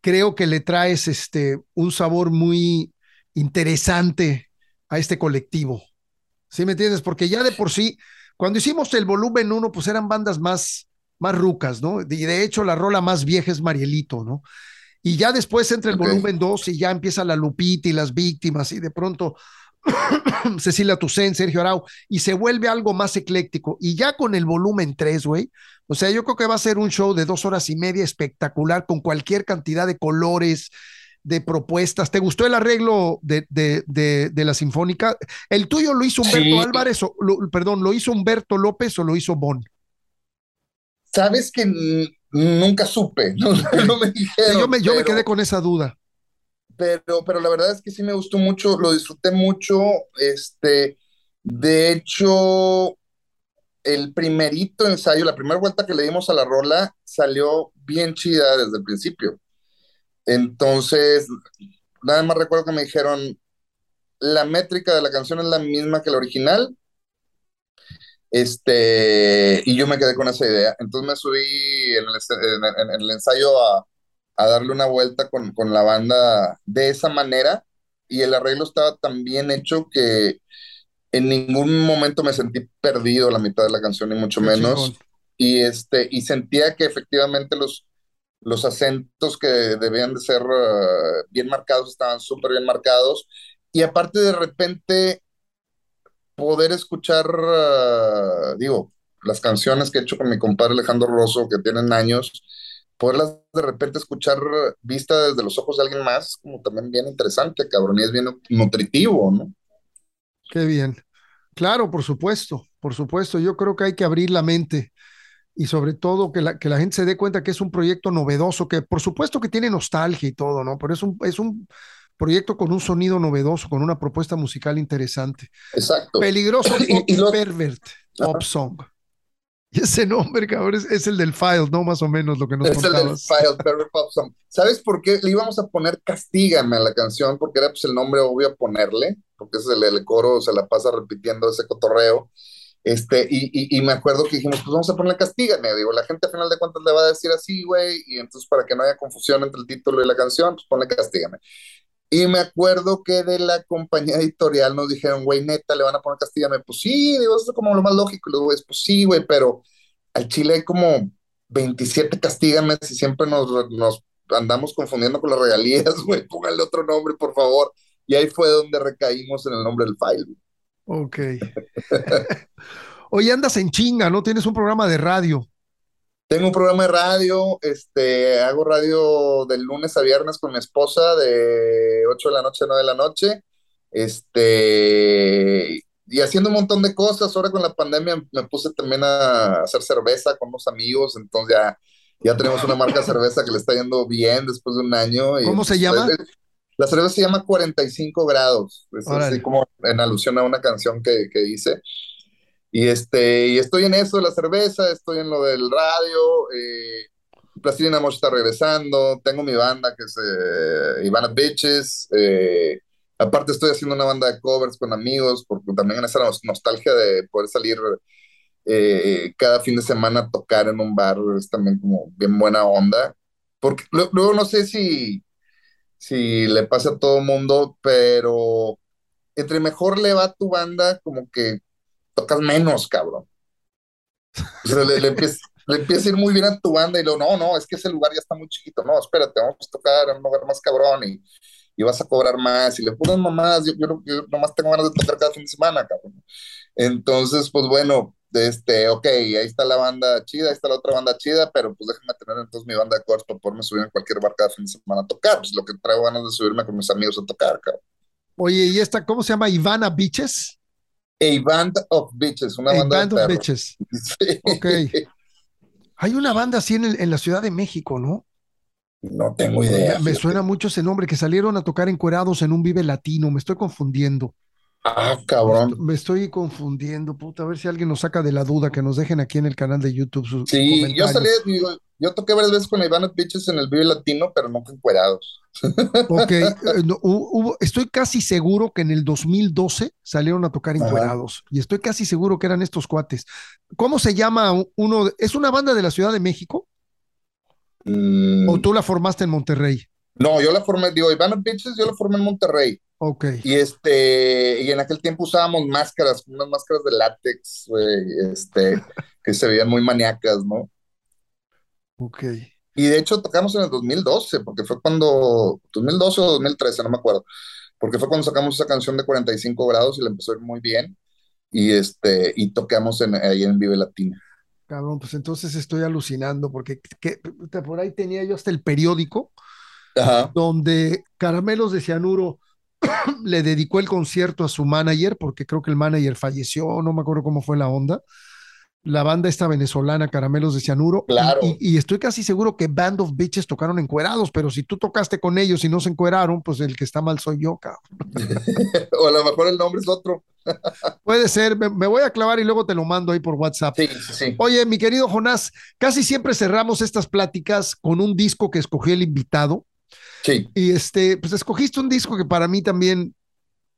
creo que le traes este, un sabor muy interesante a este colectivo. ¿Sí me entiendes? Porque ya de por sí, cuando hicimos el volumen 1, pues eran bandas más, más rucas, ¿no? Y de hecho, la rola más vieja es Marielito, ¿no? Y ya después entra el volumen 2 y ya empieza la Lupita y las víctimas, y de pronto Cecilia Tucen, Sergio Arau, y se vuelve algo más ecléctico. Y ya con el volumen 3, güey, o sea, yo creo que va a ser un show de dos horas y media espectacular, con cualquier cantidad de colores, de propuestas. ¿Te gustó el arreglo de, de, la Sinfónica? ¿El tuyo lo hizo Humberto Álvarez, o, perdón, lo hizo Humberto López o lo hizo Bon? Sabes que nunca supe, no, me dijeron. yo, me, yo me quedé con esa duda. Pero, pero la verdad es que sí me gustó mucho, lo disfruté mucho. Este, de hecho, el primerito ensayo, la primera vuelta que le dimos a la rola, salió bien chida desde el principio. Entonces, nada más recuerdo que me dijeron, la métrica de la canción es la misma que la original. Este, y yo me quedé con esa idea. Entonces me subí en el, ensayo a, darle una vuelta con, la banda de esa manera. Y el arreglo estaba tan bien hecho que en ningún momento me sentí perdido la mitad de la canción, ni mucho menos. Y, este, y sentía que efectivamente los, los acentos que debían de ser eh, bien marcados estaban súper bien marcados. Y aparte de repente poder escuchar, eh, digo, las canciones que he hecho con mi compadre Alejandro Rosso, que tienen años, poderlas de repente escuchar vista desde los ojos de alguien más, como también bien interesante, cabrón, y es bien nutritivo, ¿no? Qué bien. Claro, por supuesto, por supuesto. Yo creo que hay que abrir la mente y sobre todo que la, que la gente se dé cuenta que es un proyecto novedoso, que por supuesto que tiene nostalgia y todo, ¿no? Pero es un, es un proyecto con un sonido novedoso, con una propuesta musical interesante. Exacto. Peligroso y, Pervert Pop Song. Y ese nombre, cabrón, es, el del file, ¿no? Más o menos lo que nos Es el del file, Pervert Pop Song. ¿Sabes por qué le íbamos a poner Castígame a la canción? Porque era pues el nombre obvio a ponerle, porque es el, el coro se la pasa repitiendo ese cotorreo. Este, y, y, me acuerdo que dijimos, pues vamos a poner Castígame. Digo, la gente a final de cuentas le va a decir así, güey, y entonces para que no haya confusión entre el título y la canción, pues ponle Castígame. Y me acuerdo que de la compañía editorial nos dijeron, güey, neta, le van a poner Castígame. Pues sí, digo, eso es como lo más lógico. Y luego es, pues sí, güey, pero al Chile hay como 27 Castígames y siempre nos, nos andamos confundiendo con las regalías, güey, póngale otro nombre, por favor. Y ahí fue donde recaímos en el nombre del file. Ok. Hoy andas en chinga, ¿no? Tienes un programa de radio. Tengo un programa de radio, este, hago radio de lunes a viernes con mi esposa de 8 de la noche a 9 de la noche. Este, y haciendo un montón de cosas. Ahora con la pandemia me puse también a hacer cerveza con unos amigos, entonces ya Ya tenemos una marca de cerveza que le está yendo bien después de un año. y, ¿Cómo se pues, llama? La cerveza se llama 45 grados. Es Órale. así como en alusión a una canción que, que hice. Y, este, y estoy en eso de la cerveza, estoy en lo del radio. Eh, Plastilina Mosh está regresando. Tengo mi banda que es eh, Ivana Bitches. eh, aparte, estoy haciendo una banda de covers con amigos, porque también esa nos- nostalgia de poder salir eh, cada fin de semana a tocar en un bar es también como bien buena onda. Porque lu- luego no sé si, si le pasa a todo mundo, pero entre mejor le va a tu banda, como que tocas menos, cabrón. O sea, le, empieza, a ir muy bien a tu banda y luego, no, no, es que ese lugar ya está muy chiquito. No, espérate, vamos a tocar en un lugar más cabrón y, y vas a cobrar más. Y le pones mamás, yo, yo, yo nomás tengo ganas de tocar cada fin de semana, cabrón. Entonces, pues bueno, este, ok, ahí está la banda chida, ahí está la otra banda chida, pero pues déjame tener entonces mi banda de covers para subir en cualquier bar cada fin de semana a tocar. Pues lo que traigo ganas de subirme con mis amigos a tocar, cabrón. Oye, ¿y esta cómo se llama? Ivana Beaches. A Band of Bitches, una A banda Band de of perros. Bitches. Sí. Ok. Hay una banda así en, el- en la Ciudad de México, ¿no? No tengo idea. Me, suena mucho ese nombre, que salieron a tocar encuerados en un Vive Latino. Me estoy confundiendo. Ah, Me cabrón. estoy, me estoy confundiendo, puta. A ver si alguien nos saca de la duda, que nos dejen aquí en el canal de YouTube sus Sí, yo comentarios. salí, digo, yo toqué varias veces con Ivana Bitches en el Vive Latino, pero nunca encuerados. Ok, eh, no, hu- hubo- estoy casi seguro que en el 2012 salieron a tocar Ajá. encuerados y estoy casi seguro que eran estos cuates. ¿Cómo se llama uno? ¿Es una banda de la Ciudad de México Mm, o tú la formaste en Monterrey? no, yo la formé, digo, Ivana Bitches, yo la formé en Monterrey. Ok, Y este, y en aquel tiempo usábamos máscaras, unas máscaras de látex, güey, este, que se veían muy maníacas, ¿no? Ok. Y de hecho tocamos en el 2012, porque fue cuando, 2012 o 2013, no me acuerdo, porque fue cuando sacamos esa canción de 45 grados y le empezó a ir muy bien. Y este, y tocamos en, ahí en Vive Latina. Cabrón, pues entonces estoy alucinando porque que- por ahí tenía yo hasta el periódico Ajá. donde Caramelos de Cianuro le dedicó el concierto a su manager porque creo que el manager falleció, no me acuerdo cómo fue la onda. La banda esta venezolana, Caramelos de Cianuro. Claro. Y, y estoy casi seguro que Band of Bitches tocaron encuerados, pero si tú tocaste con ellos y no se encueraron, pues el que está mal soy yo, cabrón. O a lo mejor el nombre es otro. Puede ser, me, me voy a clavar y luego te lo mando ahí por WhatsApp. Sí, sí, sí. Oye, mi querido Jonás, casi siempre cerramos estas pláticas con un disco que escogió el invitado. Sí, Y este, pues escogiste un disco que para mí también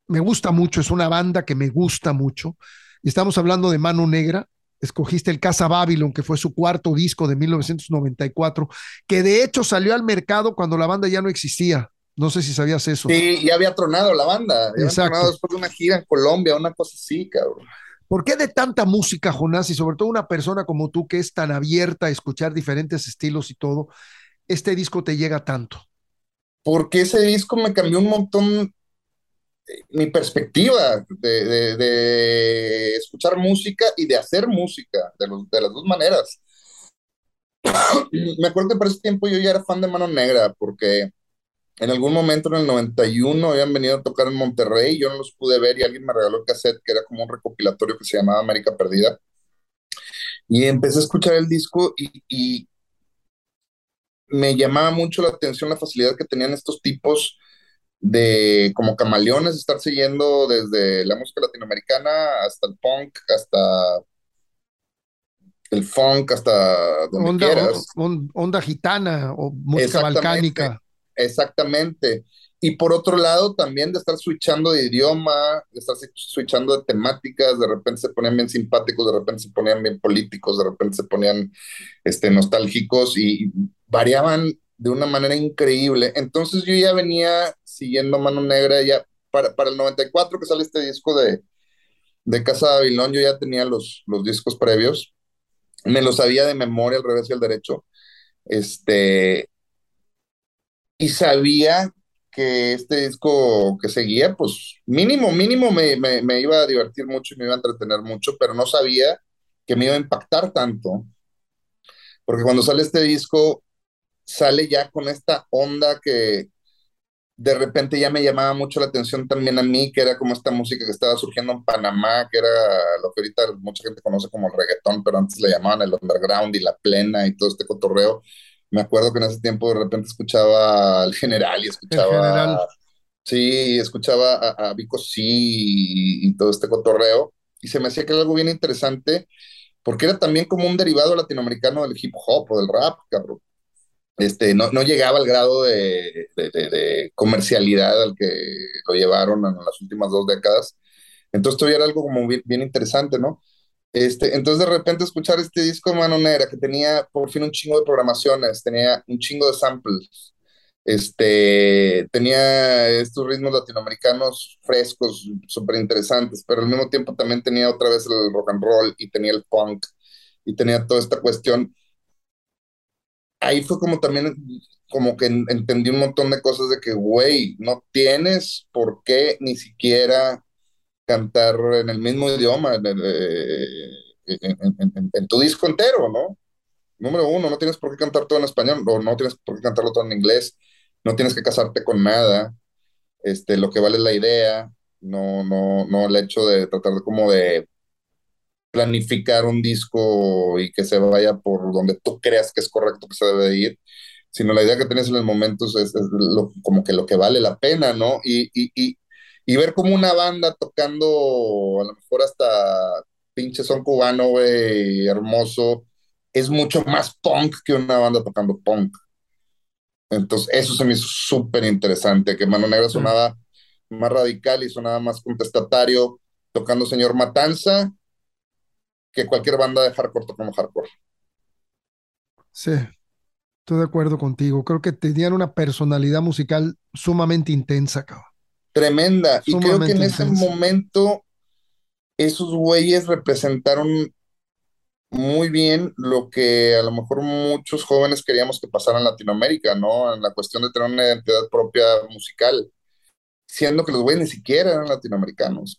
me gusta mucho, es una banda que me gusta mucho. Y estamos hablando de Mano Negra. Escogiste el Casa Babylon, que fue su cuarto disco de 1994, que de hecho salió al mercado cuando la banda ya no existía. No sé si sabías eso. sí, ya había tronado la banda. Ya había Exacto. tronado después de una gira en Colombia, una cosa así, cabrón. ¿Por qué de tanta música, Jonás, y sobre todo una persona como tú que es tan abierta a escuchar diferentes estilos y todo, este disco te llega tanto? Porque ese disco me cambió un montón mi perspectiva de, de- escuchar música y de hacer música, de, los- de las dos maneras. Me acuerdo que por ese tiempo yo ya era fan de Mano Negra, porque en algún momento en el 91 habían venido a tocar en Monterrey, yo no los pude ver y alguien me regaló el cassette que era como un recopilatorio que se llamaba América Perdida. Y empecé a escuchar el disco y me llamaba mucho la atención la facilidad que tenían estos tipos de como camaleones, estar siguiendo desde la música latinoamericana hasta el punk, hasta el funk, hasta donde Onda, quieras. on- onda gitana o música Exactamente. balcánica. Exactamente. Y por otro lado, también de estar switchando de idioma, de estar switchando de temáticas, de repente se ponían bien simpáticos, de repente se ponían bien políticos, de repente se ponían este, nostálgicos y, y variaban de una manera increíble. Entonces yo ya venía siguiendo Mano Negra, ya para, para el 94 que sale este disco de, de Casa Babilón, yo ya tenía los, los discos previos, me los sabía de memoria al revés y al derecho. Este, y sabía que este disco que seguía, pues mínimo, mínimo me, me, me, iba a divertir mucho y me iba a entretener mucho, pero no sabía que me iba a impactar tanto. Porque cuando sale este disco, sale ya con esta onda que de repente ya me llamaba mucho la atención también a mí, que era como esta música que estaba surgiendo en Panamá, que era lo que ahorita mucha gente conoce como el reggaetón, pero antes le llamaban el underground y la plena y todo este cotorreo. Me acuerdo que en ese tiempo de repente escuchaba al general y escuchaba... general. Sí, escuchaba a, a Vico sí y, y todo este cotorreo. Y se me hacía que era algo bien interesante, porque era también como un derivado latinoamericano del hip hop o del rap, cabrón este, no, llegaba al grado de, comercialidad al que lo llevaron en las últimas dos décadas. Entonces todavía era algo como bien, bien, interesante, ¿no? Este, entonces de repente escuchar este disco Mano Negra que tenía por fin un chingo de programaciones, tenía un chingo de samples, este, tenía estos ritmos latinoamericanos frescos, súper interesantes, pero al mismo tiempo también tenía otra vez el rock and roll y tenía el punk y tenía toda esta cuestión ahí fue como también, como que entendí un montón de cosas de que, güey, no tienes por qué ni siquiera cantar en el mismo idioma, en, en, tu disco entero, ¿no? Número uno, no tienes por qué cantar todo en español, o no tienes por qué cantarlo todo en inglés, no tienes que casarte con nada, este, lo que vale es la idea, no, no, no el hecho de tratar de como de planificar un disco y que se vaya por donde tú creas que es correcto que se debe ir, sino la idea que tienes en el momento es, como que lo que vale la pena, ¿no? Y, y, y, y, ver como una banda tocando, a lo mejor hasta pinche son cubano, güey, hermoso, es mucho más punk que una banda tocando punk. Entonces, eso se me hizo súper interesante, que Mano Negra sonaba más radical y sonaba más contestatario, tocando Señor Matanza, que cualquier banda de hardcore como hardcore. Sí, estoy de acuerdo contigo. Creo que tenían una personalidad musical sumamente intensa, cabrón. Tremenda. y creo que en ese momento esos güeyes representaron muy bien lo que a lo mejor muchos jóvenes queríamos que pasara en Latinoamérica, ¿no? En la cuestión de tener una identidad propia musical, siendo que los güeyes ni siquiera eran latinoamericanos.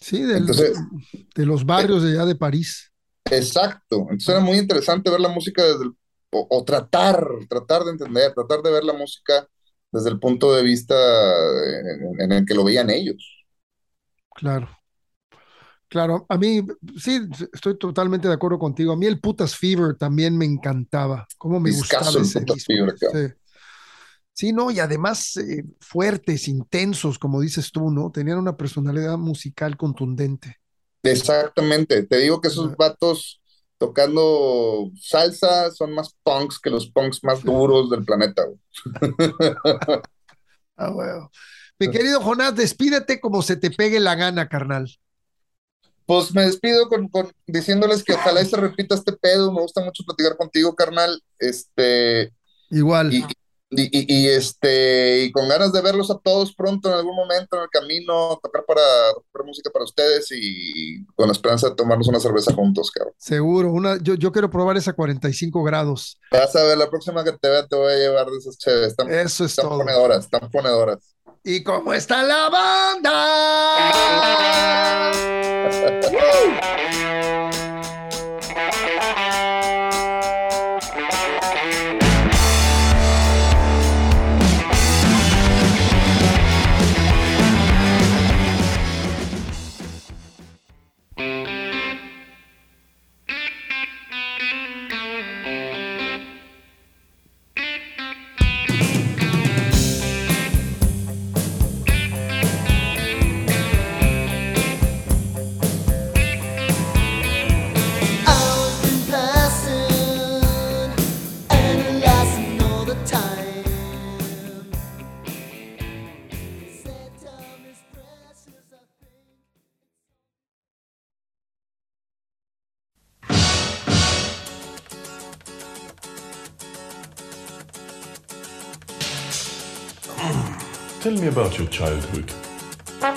Sí, de los barrios de allá de París. Exacto. Entonces era muy interesante ver la música desde el, o, tratar, tratar de entender, tratar de ver la música desde el punto de vista en, el que lo veían ellos. Claro. Claro, a mí sí, estoy totalmente de acuerdo contigo. A mí el Putas Fever también me encantaba. Cómo me gustaba ese disco. sí. Sí, no, y además eh, fuertes, intensos, como dices tú, ¿no? Tenían una personalidad musical contundente. Exactamente, te digo que esos vatos tocando salsa son más punks que los punks más duros del planeta. ah, bueno. Mi querido Jonás, despídete como se te pegue la gana, carnal. Pues me despido con, diciéndoles que ojalá se repita este pedo. Me gusta mucho platicar contigo, carnal. Este. Igual. Y, este, y con ganas de verlos a todos pronto en algún momento en el camino, tocar para tocar música para ustedes y con la esperanza de tomarnos una cerveza juntos, cabrón. Seguro, una, yo, yo quiero probar esa 45 grados. Vas a ver, la próxima que te vea te voy a llevar de esas chéves. Están, Eso es están todo. ponedoras, están ponedoras. ¿Y cómo está la banda? about your childhood. At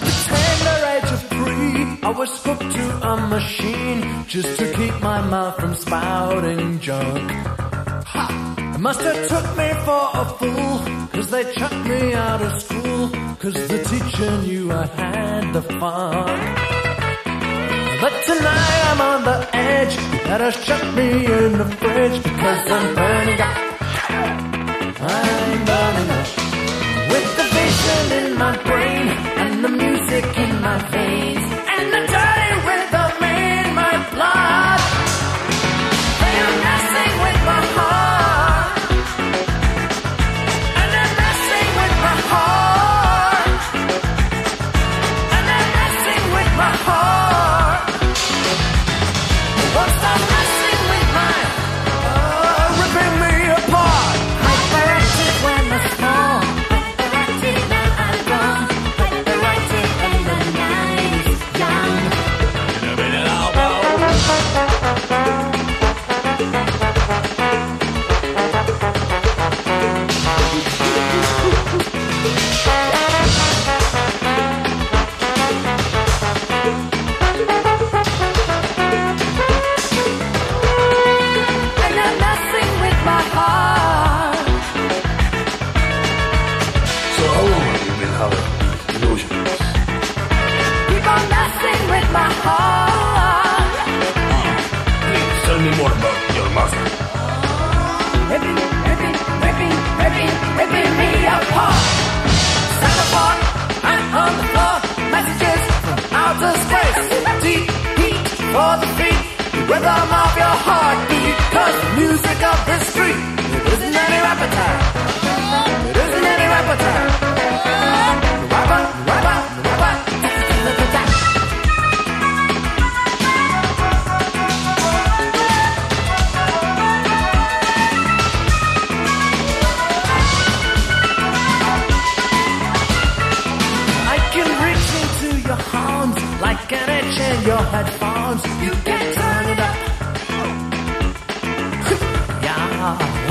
the tender age of three, I was hooked to a machine just to keep my mouth from spouting junk. Ha! Must have took me for a fool, cause they chucked me out of school, cause the teacher knew I had the fun. But tonight I'm on the edge, you better shut me in the fridge, because I'm burning up. I'm burning up. With the vision in my brain, and the music in my veins, rhythm of your heartbeat. Cause the music of the street. It isn't any appetite. It isn't any. Rapper, rapper, rapper. I can reach into your arms like an itch your headphones. You can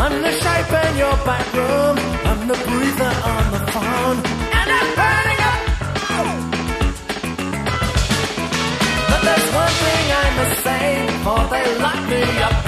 I'm the shape in your back room. I'm the breather on the phone. And I'm burning up. But there's one thing I must say before they lock me up